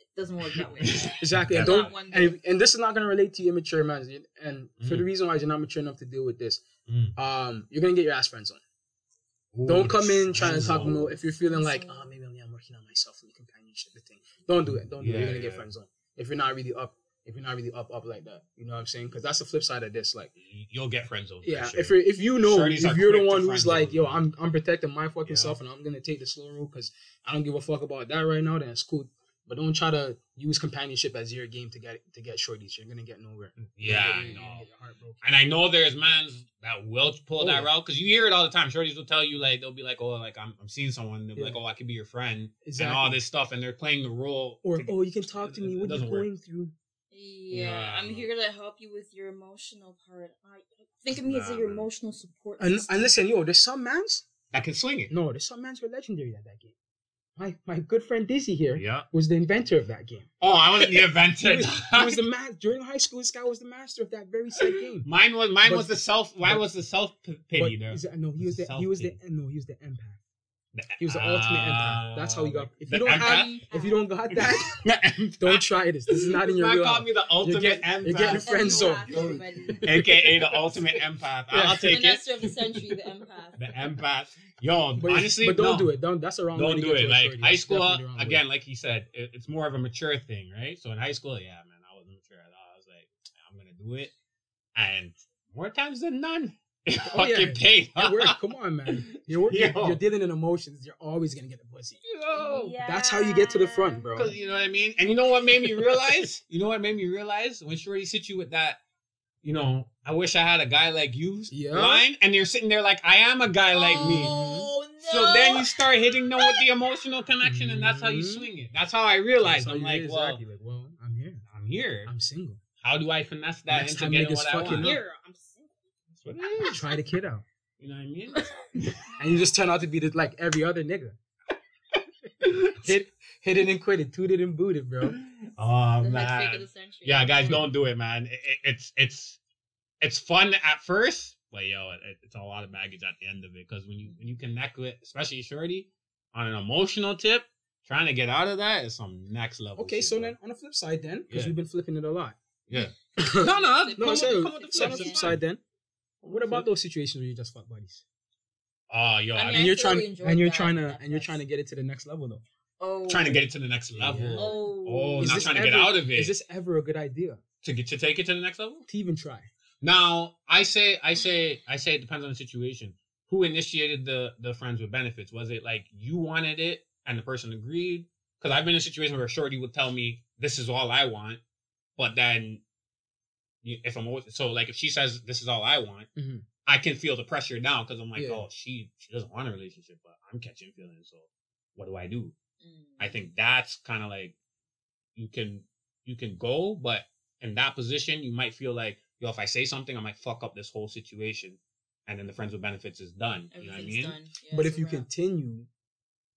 It doesn't work that way. Exactly. And don't and, and this is not gonna relate to you immature man. And for the Mm. reason why you're not mature enough to deal with this, Mm. um, you're gonna get your ass friends on. Ooh, Don't come in the trying to talk friend more if you're feeling like, Friend oh, maybe I'm, I'm working on myself in the companionship the thing. Don't do it. Don't do it. You're gonna get yeah. friends on. If you're not really up, if you're not really up, up like that. You know what I'm saying? Because that's the flip side of this. Like, You'll get friend zone. for yeah, sure. if you're if you know Shorties are if you're the one who's like, yo. I'm I'm protecting my fucking Yeah. self and I'm gonna take the slow route because I don't give a fuck about that right now, then it's cool. But don't try to use companionship as your game to get to get shorties. You're gonna get nowhere. yeah, I know. get your heart broken. And I know there's mans that will pull Oh, that yeah. route because you hear it all the time. Shorties will tell you like they'll be like, "Oh, like I'm, I'm seeing someone." They'll be like, "Oh, I could be your friend," Exactly. and all this stuff, and they're playing the role. Or to- oh, you can talk to it- me. What are you doesn't work. going through? Yeah, Nah, I'm no. here to help you with your emotional part. I think of me as your man. emotional support. And, and listen, yo, there's some mans. that can swing it. No, there's some mans who are legendary at that game. My my good friend Dizzy here Yeah. was the inventor of that game. Oh, I wasn't the He inventor. was, he was the man during high school. This guy was the master of that very same game. mine was mine But- was the self. Mine but- was the self But pity there. is that- no, he was the he was the no, he was the empath. He was the ultimate empath. That's how he got. If ah. you don't have, if you don't got that, don't try this. This is not in your Man real called life. me the ultimate getting- empath, you're getting friend zone. Aka the ultimate empath. Yeah. I'll take it. Vanessa of the century, the empath. The empath. Yo, But, honestly, but don't no. do it. Don't. That's the wrong way Don't to do get it. to Like high school, definitely the wrong way. again, like he said, it, it's more of a mature thing, right? So in high school, yeah, man, I wasn't mature at all. I was like, I'm gonna do it, and more times than none, it Oh, yeah. fucking paid. It. Come on, man. You're, you're, Yo. you're dealing in emotions. You're always gonna get the pussy. Yo. That's how you get to the front, bro. Cause you know what I mean? And you know what made me realize? you know what made me realize? When Shorty hit you with that, you know, I wish I had a guy like you Yeah. line, and you're sitting there like, I am a guy like me. Oh, no. So then you start hitting them with the emotional connection, and that's how you Mhm. swing it. That's how I realized. How I'm like, did well, exactly. like, well, I'm here. I'm here. I'm single. How do I finesse that Next into time getting niggas what I fucking want? up. Here, I'm single. That's what it is. Try the kid out, You know what I mean? and you just turn out to be the, like every other nigga. Hit, hit it and quit it. Toot it and boot it, bro. Oh The head fake of man. the century. Yeah, guys, don't do it, man. It, it- it's it's it's fun at first, but yo, it, it's a lot of baggage at the end of it. Because when you when you connect with, especially shorty, on an emotional tip, trying to get out of that is some next level. Okay, shit, so bro. then on the flip side, then because Yeah. we've been flipping it a lot. Yeah. no, no, No, come, so, with, come with the so on the flip it's side, then what about those situations where you just fuck buddies Oh, yo, I I mean, mean, and you're trying enjoyed and you're trying to and you're trying to get it to the next level though? Oh. trying to get it to the next level. Yeah. Oh. Oh, Is not this trying to get out of it. Is this ever a good idea to get to take it to the next level? to even try? Now, I say, I say, I say, it depends on the situation. Who initiated the the friends with benefits? Was it like you wanted it and the person agreed? Because I've been in a situation where a shorty would tell me this is all I want, but then if I'm so like if she says this is all I want, Mhm. I can feel the pressure now because I'm like, Yeah. oh, she she doesn't want a relationship, but I'm catching feelings. So what do I do? Mm. I think that's kind of like you can you can go, but in that position, you might feel like, yo, if I say something, I might fuck up this whole situation, and then the friends with benefits is done. You know what I mean? done. Yeah, but if you a wrap. continue,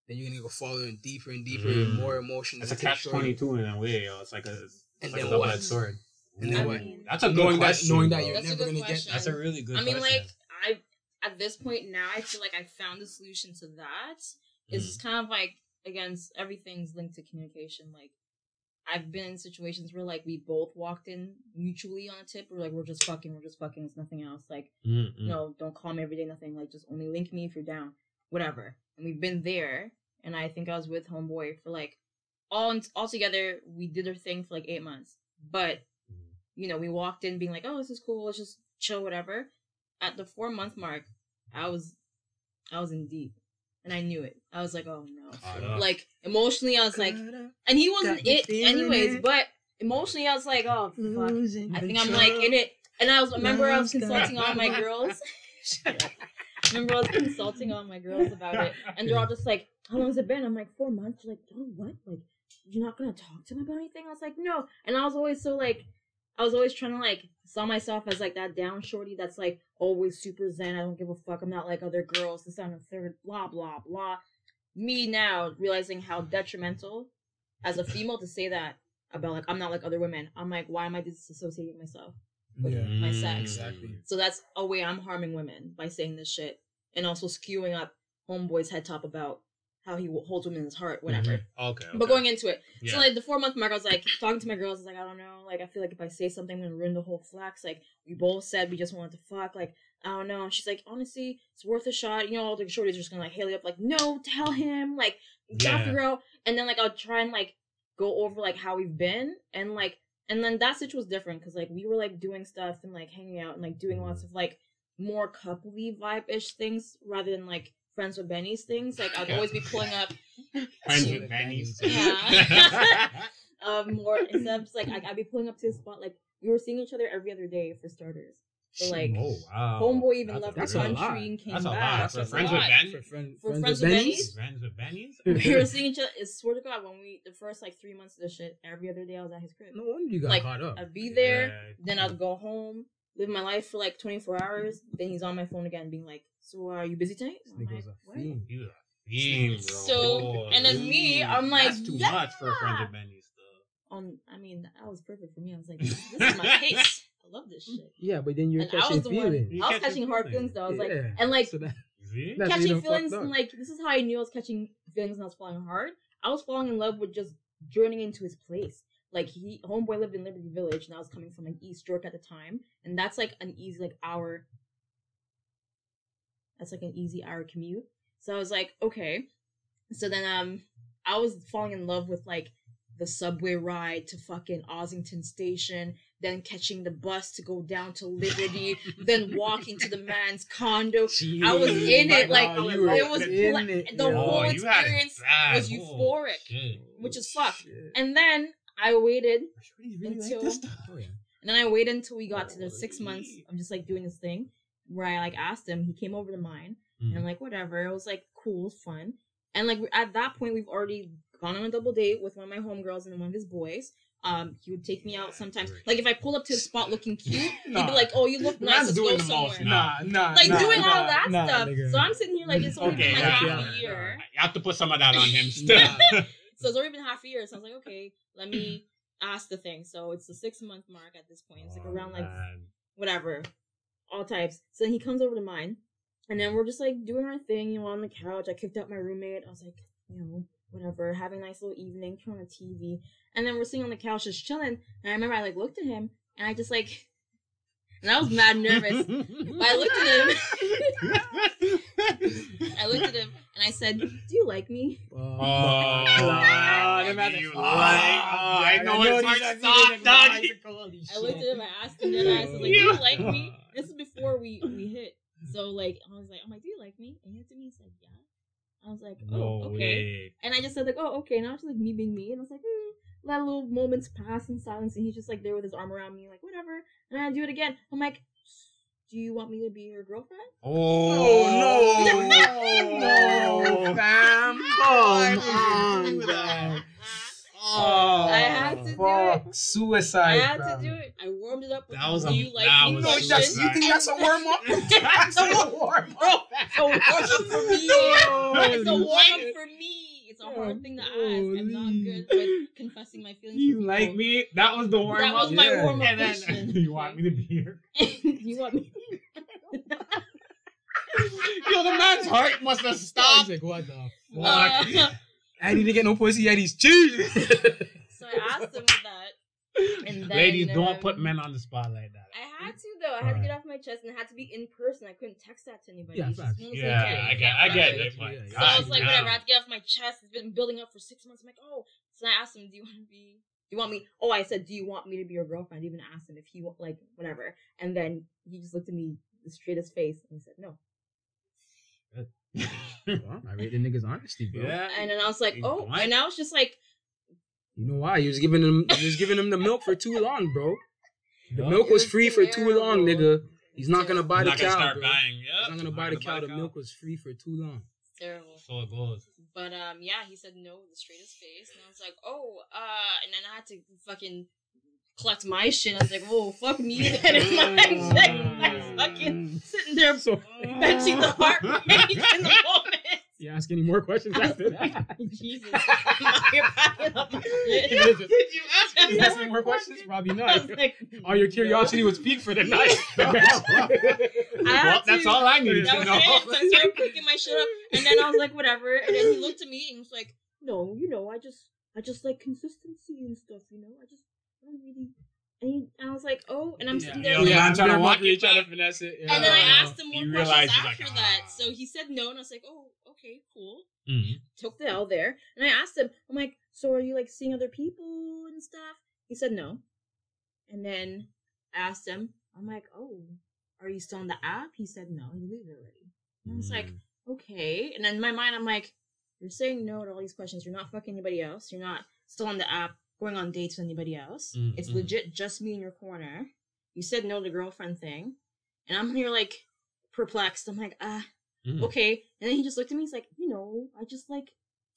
then you're gonna go following deeper and deeper Mm. and more emotions. It's a catch twenty two in a way, yo. It's like a, it's And like a double edged sword. And then I what? mean- That's a good knowing that, question, knowing that you're That's a never gonna question. get. That's a really good. I mean, question. like I at this point now, I feel like I found a solution to that. It's just kind of like against everything's linked to communication. Like I've been in situations where like we both walked in mutually on a tip. We're like, we're just fucking, we're just fucking. It's nothing else. Like Mm, mm. no, don't call me every day. Nothing. Like just only link me if you're down. Whatever. And we've been there. And I think I was with homeboy for like all all together. We did our thing for like eight months. But Mm. you know, we walked in being like, oh, this is cool. Let's just chill, whatever. At the four month mark, I was, I was in deep, and I knew it. I was like, oh no. Like emotionally, I was like, and he wasn't it anyways. it. But emotionally, I was like, oh fuck. I think I'm like in it. And I was I remember I was consulting all my girls. remember I was consulting all my girls about it, and they're all just like, "How long has it been?" I'm like, four months." They're like, "Oh, what? Like, you're not gonna talk to him about anything?" I was like, "No," and I was always so like, I was always trying to like sell myself as like that down shorty that's like always super zen. I don't give a fuck. I'm not like other girls. This and the third. Blah blah blah. Me now realizing how detrimental as a female to say that about like I'm not like other women. I'm like, why am I disassociating myself? Yeah. my sex. Mm, exactly. So that's a way I'm harming women by saying this shit and also skewing up homeboy's head top about how he holds women in his heart, whatever. Okay. okay. But going into it, yeah. so like the four month mark, I was like talking to my girls. I was like, I don't know. Like I feel like if I say something, I'm gonna ruin the whole flex. Like we both said we just wanted to fuck. Like I don't know. And she's like, honestly, it's worth a shot. You know, all the shorties are just gonna like hail you up, like, no, tell him, like, you gotta Yeah. figure out. And then like I'll try and like go over like how we've been and like and then that situation was different because like we were like doing stuff and like hanging out and like doing lots mm. of like more coupley vibe ish things rather than like friends with Benny's things. Like I'd always be pulling up Friends with Benny's. Yeah. um more instead of like I, I'd be pulling up to the spot like we were seeing each other every other day for starters. So like oh wow. homeboy even That's left the a lot. country and came That's a lot. back. For a friends with lot. For, friend, For friends, friends with with Benny's? Friends with Benny's. we were seeing each other. I swear to God, when we the first like three months of the shit, every other day I was at his crib. No wonder you got Like, caught up. I'd be there, Yeah. then I'd go home, live my life for like 24 hours. Then he's on my phone again, being like, "So are you busy tonight?" This I'm like, nigga's a "What?" fiend. You a bro. So, and then me, I'm like, that's too yeah. much for a friends with Benny's stuff. On, I mean, that was perfect for me. I was like, "This is my case. I love this shit." Yeah, but then you're And I catching was the one. feelings. You I was catching hard feelings. feelings though. I was like, and like So that, See? That's why you catching done feelings and like this is how I knew I was catching feelings and I was falling hard. I was falling in love with just journeying into his place. Like he homeboy lived in Liberty Village and I was coming from like East York at the time. And that's like an easy like hour that's like an easy hour commute. So I was like, okay. So then um I was falling in love with like the subway ride to fucking Ossington Station, then catching the bus to go down to Liberty, then walking to the man's condo. I was in it, like, you it was in it, the whole Oh, you had it experience was Oh, euphoric. shit. which is fuck. And then I waited, Shorty's really like Until- this stuff. Oh, yeah. and then I waited until we got to the six Holy. months of just like doing this thing where I like asked him. He came over to mine, and I'm like, whatever. It was like cool, fun, and like at that point we've already gone on a double date with one of my homegirls and one of his boys. Um, he would take me out sometimes. Like if I pulled up to the spot looking cute, he'd be like, "Oh, you look nice. Let's go somewhere." now. Nah, nah, Like nah, doing all that nah, stuff. nigga. So I'm sitting here like it's only Okay, been like yeah, half a year. You have to put some of that on him still. So it's already been half a year. So I was like, okay, let me ask the thing. So it's the six month mark at this point. It's like Oh, around like whatever, all types. So then he comes over to mine, and then mm. we're just like doing our thing, you know, on the couch. I kicked out my roommate. I was like, you know, whatever, having a nice little evening, turn on the TV, and then we're sitting on the couch just chilling. And I remember I like looked at him, and I just like, and I was mad nervous. But I looked at him. I looked at him and I said, "Do you like me?" Oh, Oh, them had you Oh, like- oh, I know these it's are- hard to stop, the dog. guys that call these I looked at him, I asked him, and I was like, "Do you like me?" This is before we we hit. So like, I was like, "I'm like, do you like me?" And he looked at me and said, "Yeah." I was like, "Oh, No okay." way. And I just said like, "Oh, okay." Now it's just like me being me, and I was like, hmm. Let little moments pass in silence, and he's just like there with his arm around me, like whatever. And I do it again. I'm like, "Do you want me to be your girlfriend?" Oh, no, no, fam. Come on, dog. Oh, I had to do Fuck, it. Suicide. I had fam. to do it. I warmed it up with That was do a- you like that me was No, a that's, you think that's a warm up? that's a warm up. it's a warm up for me. It's a warm up shit. for me. It's a hard thing to ask. I'm not good with confessing my feelings. You like me? That was the warm up. That was my Yeah. warm up And then question. you want me to be here? you want me? Yo, the man's heart must have He's stopped. like, what the fuck? Uh, I didn't get no pussy yet. He's cheating. so I asked him that. And then, Ladies, don't um, put men on the spot like that. I had to though. I had to get off my chest, and it had to be in person. I couldn't text that to anybody. Yeah, It's just facts. one of those Yeah, I okay, get, I get whatever. it. but Yeah, yeah. So I was like, damn. whatever. I have to get off my chest. It's been building up for six months. I'm like, oh. So I asked him, do you want to be? Do you want me? Oh, I said, do you want me to be your girlfriend? I even asked him if he like whatever. And then he just looked at me straight as face and he said no. well, I rate the niggas honesty, bro. Yeah. And then I was like, oh. And I was just like, You know why? He was giving him he was giving him the milk for too long, bro. The Yup. milk was free for too long, nigga. He's not gonna buy I'm the not gonna cow, start bro. buying. He's Yep. not gonna buy the cow. The milk was free for too long. terrible. So it goes. But um, yeah, he said no with the straightest face, and I was like, oh, uh, and then I had to fucking collect my shit. I was like, oh, fuck me. And in my I'm fucking sitting there So benching the heart rate in the moment. You ask any more questions after that? Jesus, now you're backing up my shit. Did you ask you ask any more questions? Probably I not. like, All your curiosity was peaked for the night. I Well, that's to- all I needed That to was know. it. So I started picking my shit up, and then I was like, whatever. And then he looked at me and was like, no, you know, I just, I just like consistency and stuff. You know, I just, I don't really. And, he, I was like, oh, and I'm sitting there. Yeah, like- yeah. man trying to walk you it trying to finesse it. And then I asked him more You questions after like, that. "Ah." So he said no, and I was like, oh, okay, cool. Mhm. Took the L there. And I asked him, I'm like, so are you like seeing other people and stuff? He said no. And then I asked him, I'm like, oh, are you still on the app? He said no, he deleted it already. And I was like, Mm. okay. And then in my mind, I'm like, you're saying no to all these questions. You're not fucking anybody else. You're not still on the app going on dates with anybody else. Mm, it's mm. legit just me in your corner. You said no to the girlfriend thing. And I'm here like perplexed. I'm like, ah, Mhm. okay. And then he just looked at me. He's like, you know, I just like,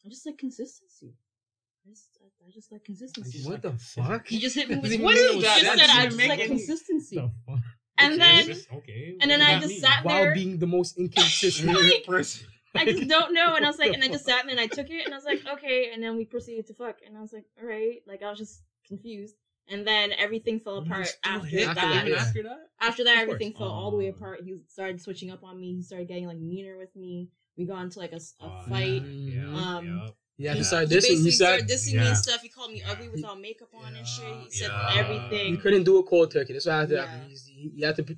I just like consistency. I just, I, I just like consistency. What the fuck? He just hit me with Doesn't what even is make that? no Just sense. said I just like consistency. The fuck? And Okay, then okay. and then I just mean? sat While there. being the most inconsistent Like- person. I just don't know. And I was like, and I just sat and I took it and I was like, okay. And then we proceeded to fuck. And I was like, all right. Like I was just confused. And then everything fell apart after that. after that, after that? After that, everything fell all the way Oh. apart. He started switching up on me. He started getting like meaner with me. We got into like a Oh, fight. Yeah, Um. Yeah, Yeah. he started dissing. basically He said started dissing me and stuff. He called me Yeah. ugly without makeup on and shit. He said Yeah. everything. he couldn't do a cold turkey. That's what had to Yeah. happen. He's- He, he had to.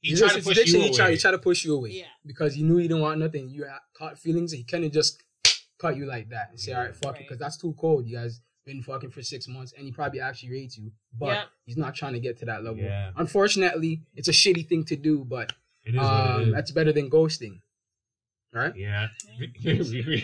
He He tried to push he, you he away. tried, he tried to push you away Yeah. because he knew he didn't want nothing. You had caught feelings. He couldn't just cut you like that and say, "All right, fuck it," because that's too cold. You guys been fucking for six months, and he probably actually rates you, but Yep. he's not trying to get to that level. Yeah. Unfortunately, it's a shitty thing to do, but It is what um, that's better than ghosting, right? Yeah. ghosting,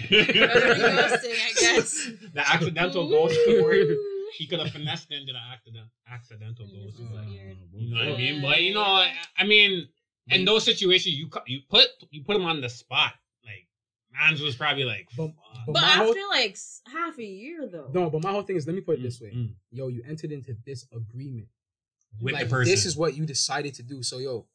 I guess. The accidental Ooh. ghost where he could have finessed into the accident, accidental Mm, ghost. this is Like, weird. You know what I mean? But you know, yeah. I mean, in those situations, you you put you put him on the spot. Like, man's was probably like, But- but But after whole- like half a year though. No, but my whole thing is, let me put it this way: Mm, yo, you entered into this agreement. with like the person. this is what you decided to do. So yo,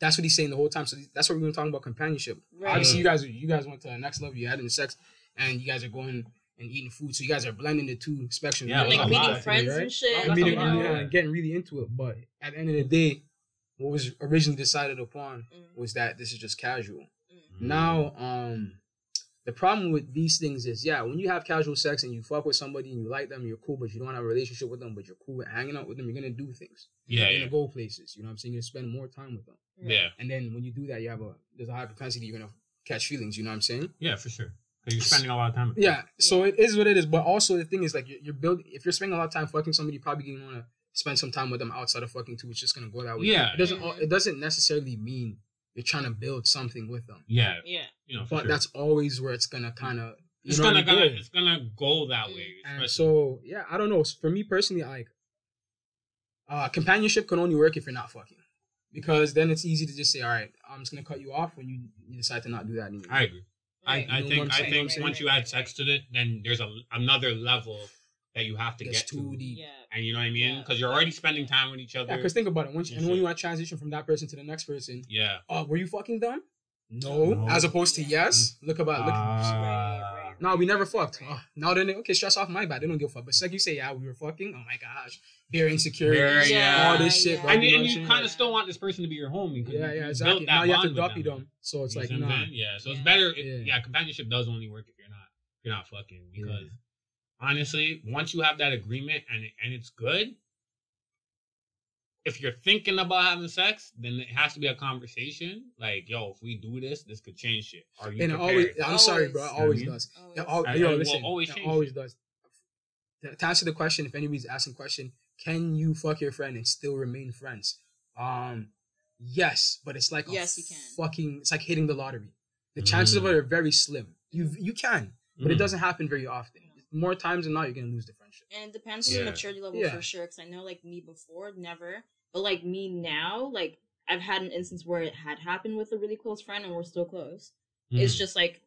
that's what he's saying the whole time. So that's what we've been talking about companionship. Right. Obviously, you guys you guys went to the next level. You had in sex, and you guys are going and eating food. So you guys are blending the two spectrums. Yeah, like meeting lot, friends right? and shit. And meeting a lot, yeah, and getting really into it. But at the end of the day, what was originally decided upon Mm, was that this is just casual. mm. Now, um, the problem with these things is, yeah, when you have casual sex and you fuck with somebody and you like them, you're cool, but you don't have a relationship with them, but you're cool with hanging out with them, you're gonna do things. yeah, You're yeah, gonna go places. You know what I'm saying? You're gonna spend more time with them. yeah, And then when you do that, you have a there's a high propensity you're gonna catch feelings. You know what I'm saying? yeah, for sure. Because you're spending a lot of time. Yeah. So it is what it is. But also the thing is like you're, you're building. If you're spending a lot of time fucking somebody, you're probably gonna want to spend some time with them outside of fucking too. It's just gonna go that way. Yeah. It doesn't. It doesn't necessarily mean you're trying to build something with them. Yeah, Yeah. you know, for But sure. that's always where it's gonna kind of. it's gonna, gonna it's gonna go that way. And so yeah, I don't know. For me personally, like, uh, companionship can only work if you're not fucking, because then it's easy to just say, all right, I'm just gonna cut you off when you, you decide to not do that anymore. I agree. I, I You know what think I'm I saying? think once you add sex to it, then there's a another level that you have to Gets get too to. deep. Yeah. And you know what I mean? Yeah. Because you're already spending time with each other. Yeah, because think about it. Once you, and when you want to transition from that person to the next person, yeah. oh, were you fucking them? No. No. As opposed to yes. Look about look. Ah. Right, no, we never fucked. Ah, right. Oh, now then, okay, stress off my bad. They don't give a fuck. But it's like you say, yeah, we were fucking. Oh my gosh, they're insecure. Very, yeah. All this shit, yeah. bro. and, you and you kind of still want this person to be your homie. 'cause Yeah, yeah, exactly. Now you have to bond duppy them. them. So it's You like, see nah. Yeah, so it's better. It, Yeah. yeah. companionship does only work if you're not if you're not fucking Yeah. because honestly, once you have that agreement and it, and it's good, if you're thinking about having sex, then it has to be a conversation. Like, yo, if we do this, this could change shit. Are you And it always, I'm sorry, bro. It You know always does. Always. It al- And- yo, listen, always it always does. To to answer the question, if anybody's asking question, can you fuck your friend and still remain friends? Um, yes, but it's like Yes, you can. Fucking, it's like hitting the lottery. The chances of Mm. it are very slim. You you can, but it Mm. doesn't happen very often. More times than not, you're gonna lose the friendship. And it depends on Yeah. the maturity level Yeah. for sure. Because I know, like me before, never. But like me now, like I've had an instance where it had happened with a really close friend, and we're still close. It's Mm. just like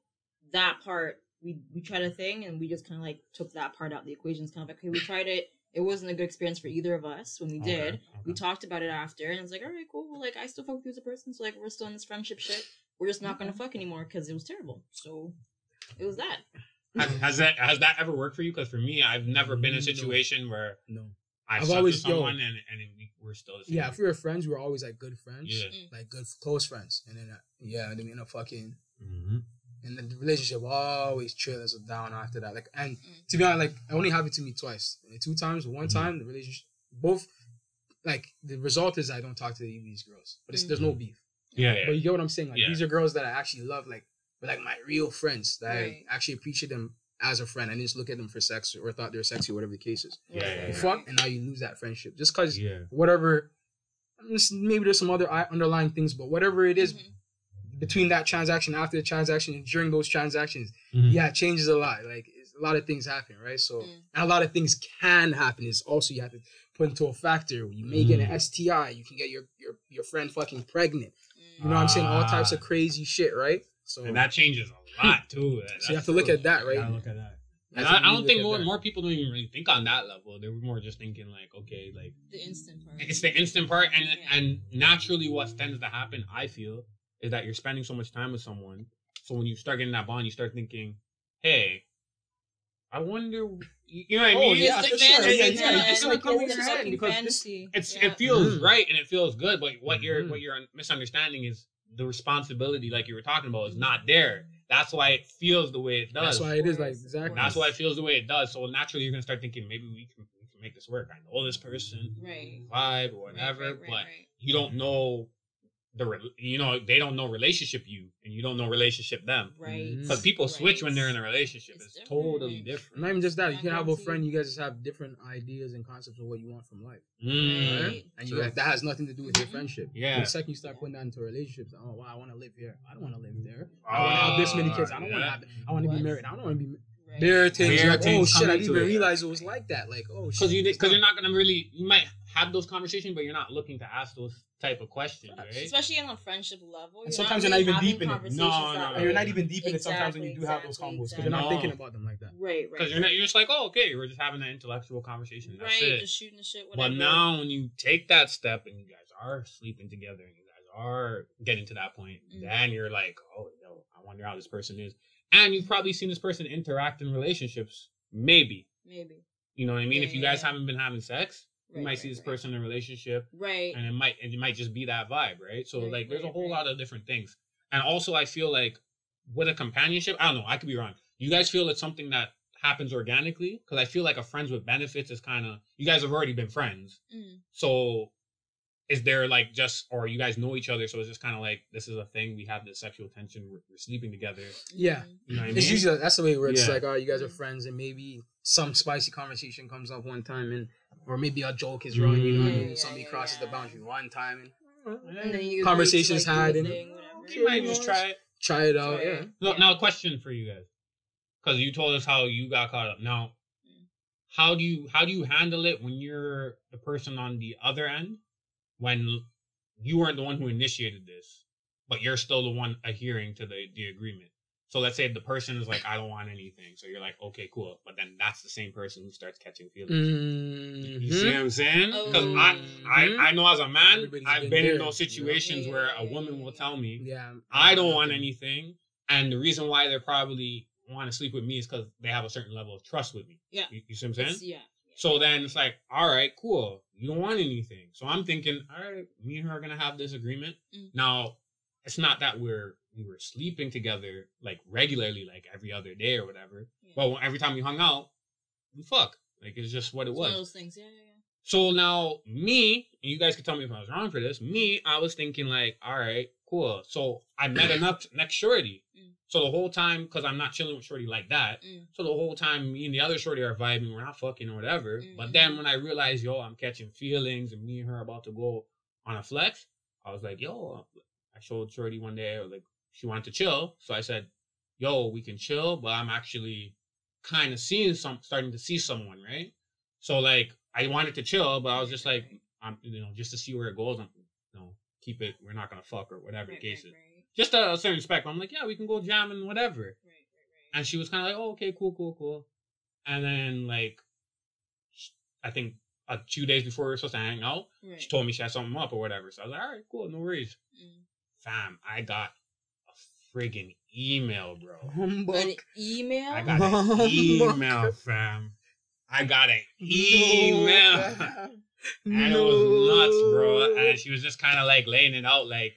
that part. We we tried a thing, and we just kind of like took that part out of the equation. It's kind of like, okay, we tried it. It wasn't a good experience for either of us when we Okay, did. We talked about it after, and it's like, all right, cool. Well, like I still fuck with you as a person, so like we're still in this friendship shit. We're just not gonna fuck anymore because it was terrible. So it was that. Has, has that has that ever worked for you? Because for me, I've never been in a No. situation where No. I I've slept always- with yo. someone and and we, we're still the same. Yeah, if we were friends, we were always like good friends. Yeah. Mm. Like good close friends, and then uh, yeah, then we end up fucking. Mm-hmm. and then the relationship always trails down after that. Like, and Mm. to be honest, like, it only happened to me twice, Like, two times. One Mhm. time, the relationship, both, like, the result is I don't talk to these girls, but it's, there's no beef. Yeah, yeah. But you get what I'm saying? Like, Yeah. these are girls that I actually love, like, but like my real friends that Right. I actually appreciate them as a friend. I didn't just look at them for sex or thought they were sexy, or whatever the case is. Yeah, yeah, You yeah. fuck, and now you lose that friendship just because yeah. whatever. Maybe there's some other underlying things, but whatever it is, Mhm. between that transaction, after the transaction, and during those transactions, Mhm. yeah, it changes a lot. Like it's, a lot of things happen, right? So Mm. and a lot of things can happen. Is also you have to put into a factor. You may get an Mm. STI. You can get your your your friend fucking pregnant. You know what I'm saying? All types of Ah. crazy shit, right? So And that changes a lot too. So you have to look at that, right? You look at that. And I, I don't think more more people don't even really think on that level. They're more just thinking like, okay, like The instant part. it's the instant part, and Yeah. and naturally, what tends to happen, I feel, is that you're spending so much time with someone. So when you start getting that bond, you start thinking, hey, I wonder, you know what I Oh, mean? yeah, It's for the sure. fantasy, Yeah, yeah, yeah, it's and like coming it's in your head because this- fantasy. It's Yeah. it feels Mhm. right and it feels good, but what you're Mhm. what you're misunderstanding is the responsibility, like you were talking about, is not there. That's why it feels the way it does. that's why it is like exactly. That's why it feels the way it does. So naturally, you're gonna start thinking maybe we can, we can make this work. I know this person, Right. vibe or whatever, right, right, but right. you don't know the re- you know they don't know relationship you, and you don't know relationship them. Right. Mhm. Because people switch when they're in a relationship. It's It's, totally different. different. Not even just that. You can have a friend. You guys just have different ideas and concepts of what you want from life, Mm. right? Right. And you guys, that has nothing to do with your Mhm. friendship. Yeah. The second you start putting that into a relationship, oh wow, I want to live here. I don't want to live there. I want to have this many kids. I don't want to Ah, have. I want to be married. I don't want to be. Right. There are things. There like, oh shit! I didn't even it. realize it was like that. Like oh shit. Because you because you're not gonna really you might have those conversations, but you're not looking to ask those type of questions, right? Especially on a friendship level. And you're sometimes not you're not even deep in it. conversations No, that no, you're not even deep in it sometimes when you do have those combos because exactly. you're not No. thinking about them like that. Right, right. Because you're not, you're just like, oh, okay, we're just having an intellectual conversation. That's right, it. just shooting the shit. Whatever. But now, when you take that step and you guys are sleeping together and you guys are getting to that point, Mhm. then you're like, oh, yo, I wonder how this person is. And you've probably seen this person interact in relationships. Maybe. maybe. You know what I mean? Yeah, if you guys yeah. haven't been having sex, you Right, might right, see this right. person in a relationship Right. and it might and it might just be that vibe, right? So like there's a whole lot of different things. And also I feel like with a companionship, I don't know, I could be wrong. You guys feel it's something that happens organically? Because I feel like a friends with benefits is kind of you guys have already been friends. Mm. So is there like just or you guys know each other, so it's just kind of like this is a thing, we have this sexual tension, we're, we're sleeping together. Yeah. You know what I mean? It's usually that's the way where it's Yeah. like, oh, you guys are friends, and maybe some spicy conversation comes up one time, and or maybe a joke is wrong, you know, what I Mm. mean? Yeah, somebody yeah, crosses the yeah. boundary one time, and And then you Conversations agree like, had and- a thing, you might just try it. try it out. Try Yeah. it. No, Yeah. now a question for you guys, because you told us how you got caught up. Now, Mm. how do you how do you handle it when you're the person on the other end, when you weren't the one who initiated this, but you're still the one adhering to the the agreement? So let's say the person is like, I don't want anything. So you're like, okay, cool. But then that's the same person who starts catching feelings. Mm-hmm. You see what I'm saying? Because Oh. I, I, I know as a man, Everybody's I've been been in those situations Yeah, where a woman will tell me, Yeah. I don't want anything. And the reason why they probably want to sleep with me is because they have a certain level of trust with me. Yeah. You, you see what I'm saying? It's- yeah. So then it's like, all right, cool. You don't want anything. So I'm thinking, all right, me and her are gonna have this agreement. Mm. Now, it's not that we're we were sleeping together like regularly, like every other day or whatever. Yeah. But every time we hung out, we fuck. Like it's just what it It's was. those things. Yeah, yeah, yeah. So now me, and you guys can tell me if I was wrong for this. Me, I was thinking like, all right, cool. So I met enough next shorty. Mm. So the whole time, because I'm not chilling with shorty like that. Mm. So the whole time, me and the other shorty are vibing. We're not fucking or whatever. But Mhm. then when I realized, yo, I'm catching feelings, and me and her about to go on a flex, I was like, yo, I showed shorty one day, like she wanted to chill. So I said, yo, we can chill, but I'm actually kind of seeing some, starting to see someone, right? So like I wanted to chill, but I was just like, I'm, you know, just to see where it goes. I'm, you know, keep it. We're not gonna fuck or whatever Right, the case right, is. right, Just a, a certain spectrum. I'm like, yeah, we can go jam and whatever. right, right, right. And she was kind of like, oh, okay, cool, cool, cool. And then like, I think a few days before we were supposed to hang out, Right. she told me she had something up or whatever. So I was like, all right, cool, no worries. Mm. Fam, I got a friggin' email, bro. Humbug. An email. I got an email, fam. I got an email. And it was nuts, bro. And she was just kind of like laying it out, like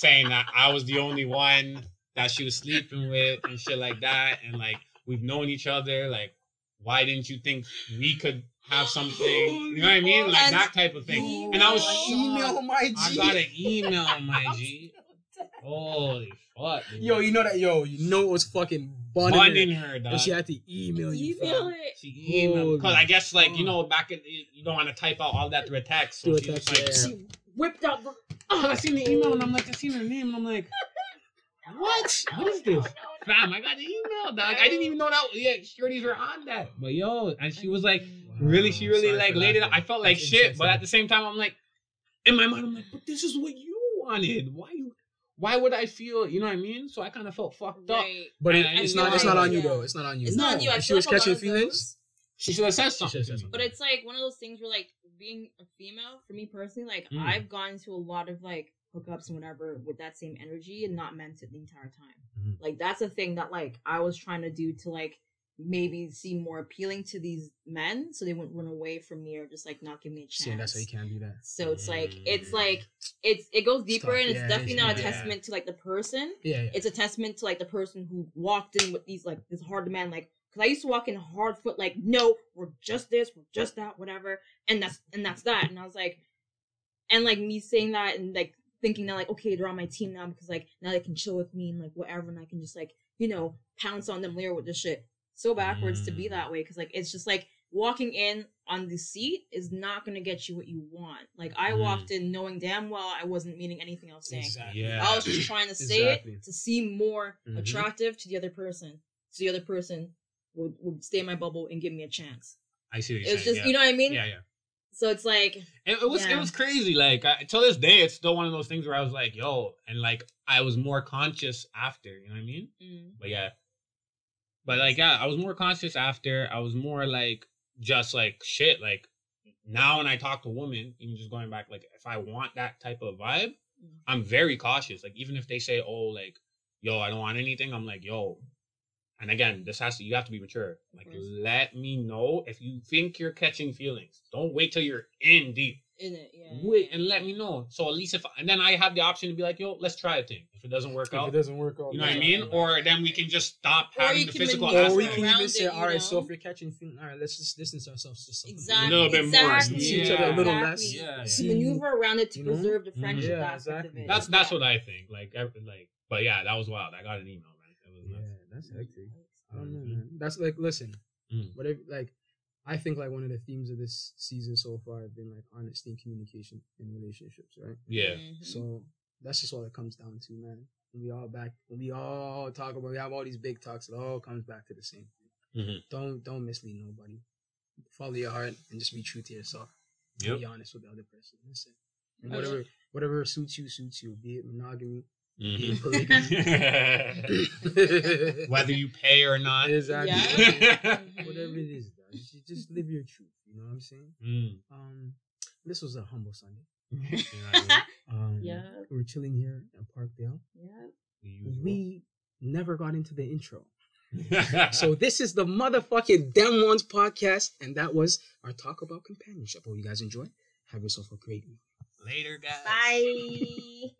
saying that I was the only one that she was sleeping with and shit like that. And like, we've known each other. Like, why didn't you think we could have something? You know what I mean? Like And- that type of thing. And I was email shocked. my G. I got an email, my G. Holy fuck. dude. Yo, you know that? Yo, you know it was fucking bunning. Bonding her. her, dog. And she had to email you. Email fam. it. She emailed because I guess like you know back in you don't want to type out all that through a text. So Through a she just text, like yeah. She whipped out the. Oh, I seen the email and I'm like I seen her name and I'm like what? What is this? Fam, I got the email, dog. I didn't even know that. Yeah, shorties were on that. But yo, and she was like, really, she really Sorry like for laid it. out. I felt like That's shit, but at the same time, I'm like, in my mind, I'm like, but this is what you wanted. Why you? Why would I feel? You know what I mean? So I kind of felt fucked up. Right. But it, it's not. It's not on you yeah. though. It's not on you. It's not on you. I If she feel was like a lot catching feelings. those- She should have said She something. should've said to me. something. But it's like one of those things where like being a female, for me personally, like Mm. I've gone to a lot of like hookups and whatever with that same energy and not meant it the entire time. Mhm. Like that's a thing that like I was trying to do to like maybe seem more appealing to these men so they wouldn't run away from me or just like not give me a chance. Saying that's why you can't do that. So it's like it's Mm. like it's it goes deeper and it's yeah, definitely it's- not a yeah. testament to like the person. Yeah, yeah. It's a testament to like the person who walked in with these like this hard demand, like because I used to walk in hard foot, like no, we're just this, we're just that, whatever, and that's and that's that. And I was like, and like me saying that and like thinking that like okay, they're on my team now because like now they can chill with me and like whatever, and I can just like you know pounce on them later with this shit. So backwards to be Mm. that way because like it's just like walking in on the seat is not gonna get you what you want. Like I Mm. walked in knowing damn well I wasn't meaning anything I was saying. Exactly. Yeah. I was just trying to say Exactly. it to seem more Mhm. attractive to the other person. So the other person would, would stay in my bubble and give me a chance. I see what It you're was saying. just, yeah. you know what I mean? yeah, yeah. So it's like, It, it was it was crazy. Like I, till this day, it's still one of those things where I was like, "Yo," and like I was more conscious after. You know what I mean? mm, But yeah, but like yeah, I was more conscious after. I was more like just like shit. Like now, when I talk to women, even just going back, like if I want that type of vibe, Mm. I'm very cautious. Like even if they say, "Oh, like yo, I don't want anything," I'm like, "Yo." And again, this has to you have to be mature. Like, course. let me know if you think you're catching feelings. Don't wait till you're in deep in it, yeah. wait yeah, and let me know. So at least if and then I have the option to be like, yo, let's try a thing. If it doesn't work If out, it doesn't work out, you know what I mean? yeah, yeah. Or then we can just stop Or having the physical maneuver Or we can even say, you all right, so if you're catching feelings, all right, let's just distance ourselves to something. Exactly. A little bit more. exactly. See each other a little less. exactly. Yeah, To yeah. maneuver around it to You know? preserve the Mhm. friendship Yeah, aspect exactly. of it. That's that's Yeah. what I think. Like every, like but yeah, that was wild. I got an email, man. It was Yeah, nuts. That's hectic. I don't know, Mhm. man. That's like, listen, Mm. whatever, like, I think like one of the themes of this season so far have been like honesty and communication in relationships, right? Yeah. Mhm. So that's just all it comes down to, man. When we all back, when we all talk about, we have all these big talks, it all comes back to the same thing. Mhm. Don't don't mislead nobody. Follow your heart and just be true to yourself. Yep. Be honest with the other person. That's it. And whatever whatever suits you suits you. Be it monogamy, being Mhm. Whether you pay or not. exactly. Yeah. Whatever it is, though, you just live your truth. You know what I'm saying? Mm. Um, this was a humble Sunday. You know what I Um, Yeah. we were chilling here in Parkdale. Yeah. We never got into the intro. So this is the motherfucking Dem Ones podcast, and that was our talk about companionship. Hope you guys enjoy. Have yourself a great week. later, guys. Bye.